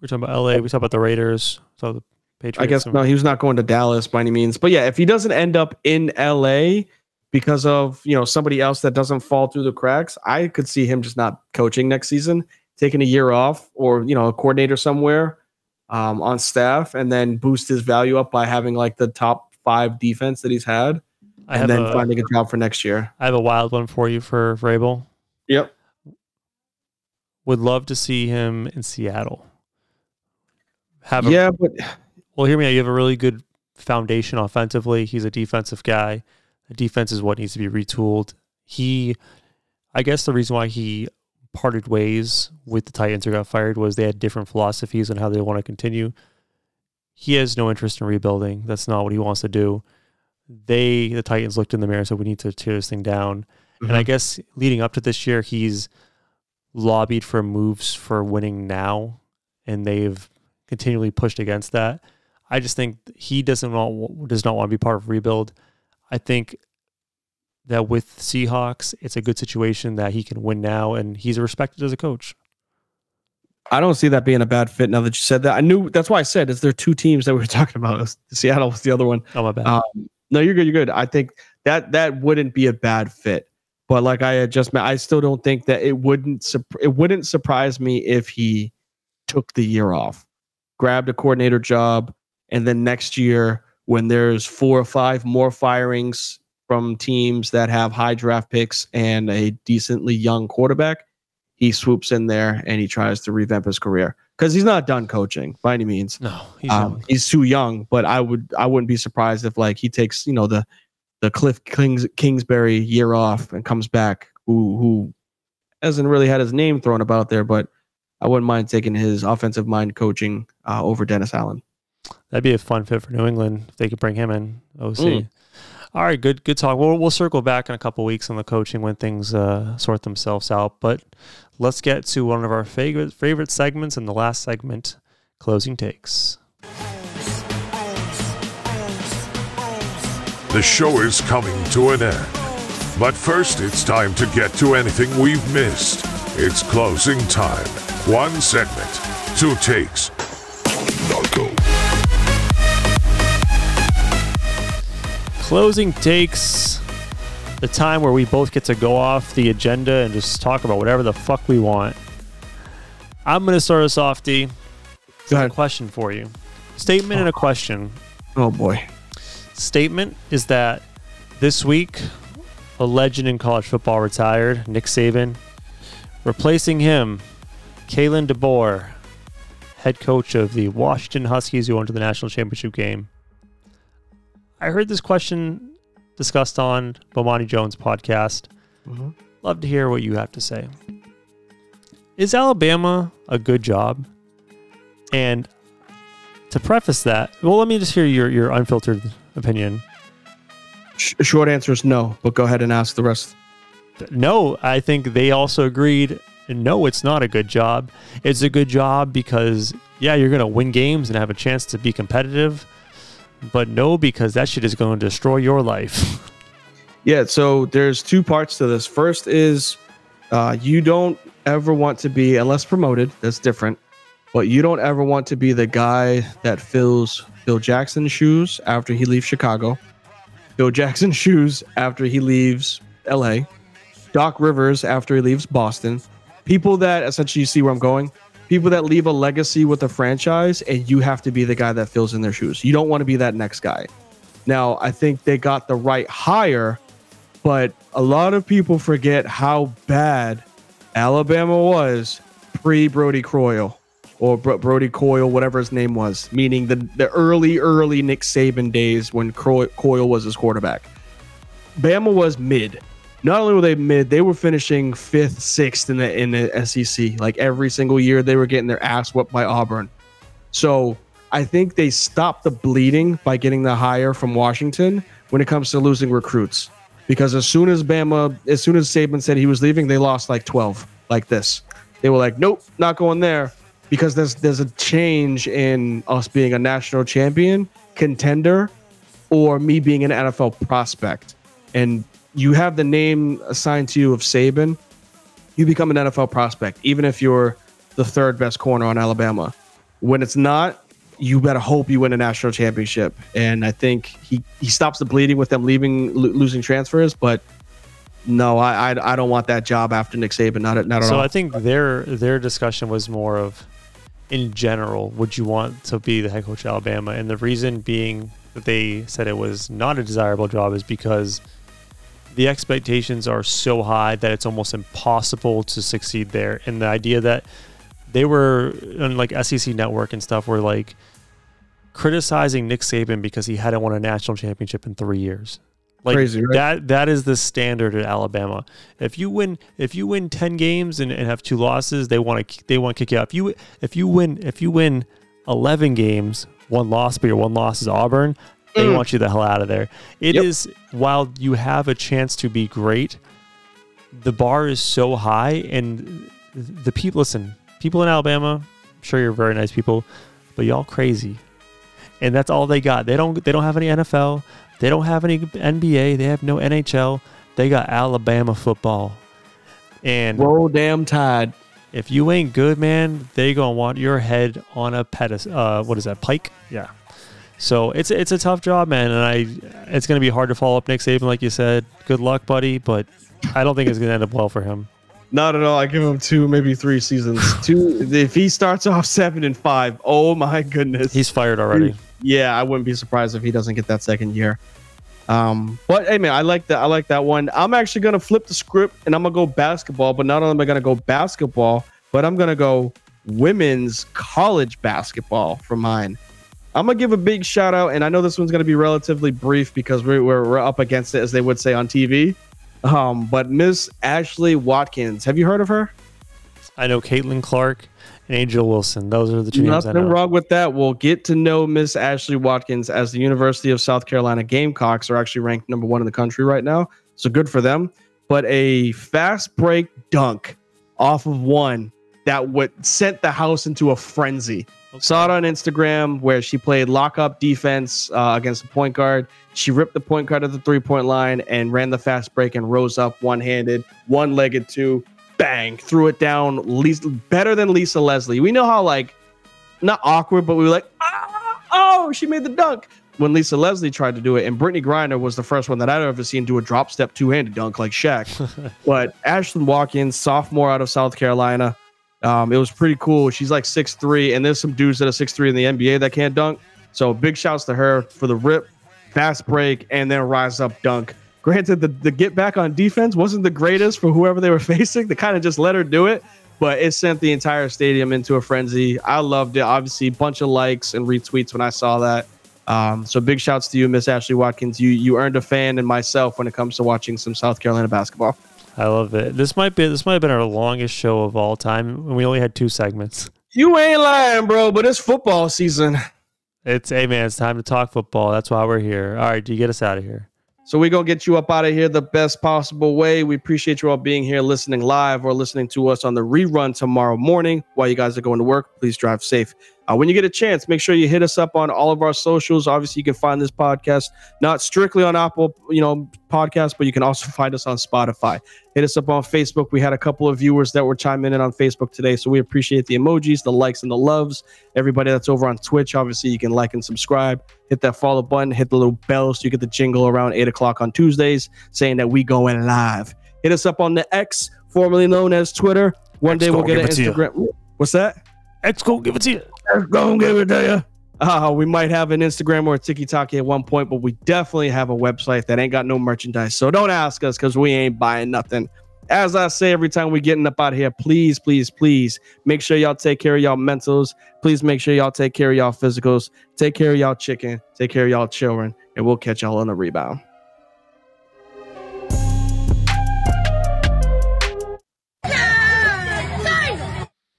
We're talking about LA. We talk about the Raiders. So the Patriots. I guess no, he was not going to Dallas by any means. But yeah, if he doesn't end up in LA because of you know somebody else that doesn't fall through the cracks, I could see him just not coaching next season, taking a year off, or you know a coordinator somewhere um, on staff, and then boost his value up by having like the top five defense that he's had, I and then a, finding a job for next year. I have a wild one for you for Vrabel. Yep. Would love to see him in Seattle. Have a, Yeah, but Well, hear me out. You have a really good foundation offensively. He's a defensive guy. The defense is what needs to be retooled. He, I guess, the reason why he parted ways with the Titans or got fired was they had different philosophies on how they want to continue. He has no interest in rebuilding. That's not what he wants to do. They, the Titans, looked in the mirror and said, "We need to tear this thing down." And I mm-hmm. guess leading up to this year, he's lobbied for moves for winning now, and they've continually pushed against that. I just think he doesn't want does not want to be part of rebuild. I think that with Seahawks, it's a good situation that he can win now, and he's respected as a coach. I don't see that being a bad fit. Now that you said that, I knew that's why I said is there two teams that we were talking about. Seattle was the other one. Oh my bad. Um, no, you're good. You're good. I think that that wouldn't be a bad fit. But like I had just, met, I still don't think that it wouldn't. It wouldn't surprise me if he took the year off, grabbed a coordinator job, and then next year, when there's four or five more firings from teams that have high draft picks and a decently young quarterback, he swoops in there and he tries to revamp his career. Because he's not done coaching by any means. No, he's um, he's too young, but I would I wouldn't be surprised if like he takes you know the the Cliff Kings, Kingsbury year off and comes back who who hasn't really had his name thrown about there, but I wouldn't mind taking his offensive mind coaching uh, over Dennis Allen. That'd be a fun fit for New England if they could bring him in. OC. Mm. All right, good good talk. We'll we'll circle back in a couple weeks on the coaching when things uh, sort themselves out. But let's get to one of our favorite favorite segments and the last segment, closing takes. The show is coming to an end. But first, it's time to get to anything we've missed. It's closing time. One segment, two takes. Now go. Closing takes, the time where we both get to go off the agenda and just talk about whatever the fuck we want. I'm going to start us off, D. Go A ahead. question for you. Statement and a question. Oh boy. Statement is that this week, a legend in college football retired, Nick Saban. Replacing him, Kalen DeBoer, head coach of the Washington Huskies, who went to the national championship game. I heard this question discussed on Bomani Jones' podcast. Mhm. Love to hear what you have to say. Is Alabama a good job? And to preface that, well, let me just hear your, your unfiltered opinion. Sh- short answer is no, but go ahead and ask the rest. No, I think they also agreed. No, it's not a good job. It's a good job because, yeah, you're going to win games and have a chance to be competitive. But no, because that shit is going to destroy your life. Yeah, so there's two parts to this. First is uh, you don't ever want to be, unless promoted, that's different, but you don't ever want to be the guy that fills Bill Jackson's shoes after he leaves Chicago, Bill Jackson's shoes after he leaves LA, Doc Rivers after he leaves Boston. People that essentially you see where I'm going. People that leave a legacy with a franchise, and you have to be the guy that fills in their shoes. You don't want to be that next guy. Now, I think they got the right hire, but a lot of people forget how bad Alabama was pre Brodie Croyle or Bro- Brody Coyle, whatever his name was, meaning the, the early, early Nick Saban days when Coyle was his quarterback. Bama was mid. Not only were they mid, they were finishing fifth, sixth in the in the SEC. Like every single year, they were getting their ass whooped by Auburn. So I think they stopped the bleeding by getting the hire from Washington when it comes to losing recruits. Because as soon as Bama, as soon as Saban said he was leaving, they lost like 12, like this. They were like, nope, not going there. Because there's there's a change in us being a national champion, contender, or me being an NFL prospect. And you have the name assigned to you of Saban, you become an NFL prospect, even if you're the third best corner on Alabama. When it's not, you better hope you win a national championship. And I think he, he stops the bleeding with them leaving lo- losing transfers. But no, I, I I don't want that job after Nick Saban. Not at not at so all. I think their their discussion was more of, in general, would you want to be the head coach of Alabama? And the reason being that they said it was not a desirable job is because the expectations are so high that it's almost impossible to succeed there. And the idea that they were on like SEC Network and stuff were like criticizing Nick Saban because he hadn't won a national championship in three years. Like Crazy, right? that that is the standard at Alabama. If you win if you win ten games and, and have two losses, they want to they want to kick you out. If you if you win if you win eleven games, one loss, but your one loss is Auburn, they Mm. want you the hell out of there. It is Yep. while you have a chance to be great, the bar is so high and the people listen, people in Alabama, I'm sure you're very nice people, but y'all crazy. And that's all they got. They don't they don't have any NFL. They don't have any NBA. They have no NHL. They got Alabama football. And Roll damn tide. if you ain't good, man, they gonna want your head on a pedestal. Uh, what is that? Pike? Yeah. So it's it's a tough job, man, and I it's gonna be hard to follow up Nick Saban, like you said. Good luck, buddy, but I don't think it's gonna end up well for him. Not at all. I give him two, maybe three seasons. two. If he starts off seven and five, oh my goodness. He's fired already. yeah, I wouldn't be surprised if he doesn't get that second year. Um, but hey man, I like that. I like that one. I'm actually gonna flip the script and I'm gonna go basketball. But not only am I gonna go basketball, but I'm gonna go women's college basketball for mine. I'm gonna give a big shout out, and I know this one's gonna be relatively brief because we're we're, we're up against it, as they would say on TV. Um, but Miss Ashley Watkins, have you heard of her? I know Caitlin Clark and Angel Wilson. Those are the two names I Nothing wrong with that. We'll get to know Miss Ashley Watkins as the University of South Carolina Gamecocks are actually ranked number one in the country right now. So good for them. But a fast break dunk off of one that would sent the house into a frenzy. Saw it on Instagram where she played lockup defense uh, against the point guard. She ripped the point guard at the three point line and ran the fast break and rose up one handed, one legged two, bang, threw it down. Lisa, better than Lisa Leslie. We know how like not awkward, but we were like, ah, oh, she made the dunk. when Lisa Leslie tried to do it, and Brittney Griner was the first one that I'd ever seen do a drop step two handed dunk like Shaq. but Ashlyn Watkins, sophomore out of South Carolina, um, it was pretty cool. She's like six three, and there's some dudes that are six three in the NBA that can't dunk. So big shouts to her for the rip, fast break, and then rise up dunk. Granted, the, the get back on defense wasn't the greatest for whoever they were facing. They kind of just let her do it, but it sent the entire stadium into a frenzy. I loved it. Obviously, bunch of likes and retweets when I saw that. Um, so big shouts to you, Miss Ashley Watkins. You you earned a fan and myself when it comes to watching some South Carolina basketball. I love it. This might be this might have been our longest show of all time. and We only had two segments. You ain't lying, bro, but it's football season. It's hey man, it's time to talk football. That's why we're here. All right, do you get us out of here? So we're gonna get you up out of here the best possible way. We appreciate you all being here, listening live or listening to us on the rerun tomorrow morning while you guys are going to work. Please drive safe. Uh, when you get a chance, make sure you hit us up on all of our socials. Obviously, you can find this podcast not strictly on Apple, you know, podcast, but you can also find us on Spotify. Hit us up on Facebook. We had a couple of viewers that were chiming in on Facebook today, so we appreciate the emojis, the likes, and the loves. Everybody that's over on Twitch, obviously, you can like and subscribe. Hit that follow button. Hit the little bell so you get the jingle around eight o'clock on Tuesdays saying that we going live. Hit us up on the X, formerly known as Twitter. One X day we'll get an give it to you. Instagram. What's that? X go give it to you. Go give it to you. Uh, we might have an Instagram or a TikTok at one point, but we definitely have a website that ain't got no merchandise. So don't ask us because we ain't buying nothing. As I say every time we getting up out here, please, please, please make sure y'all take care of y'all mentals. Please make sure y'all take care of y'all physicals. Take care of y'all chicken. Take care of y'all children. And we'll catch y'all on the rebound.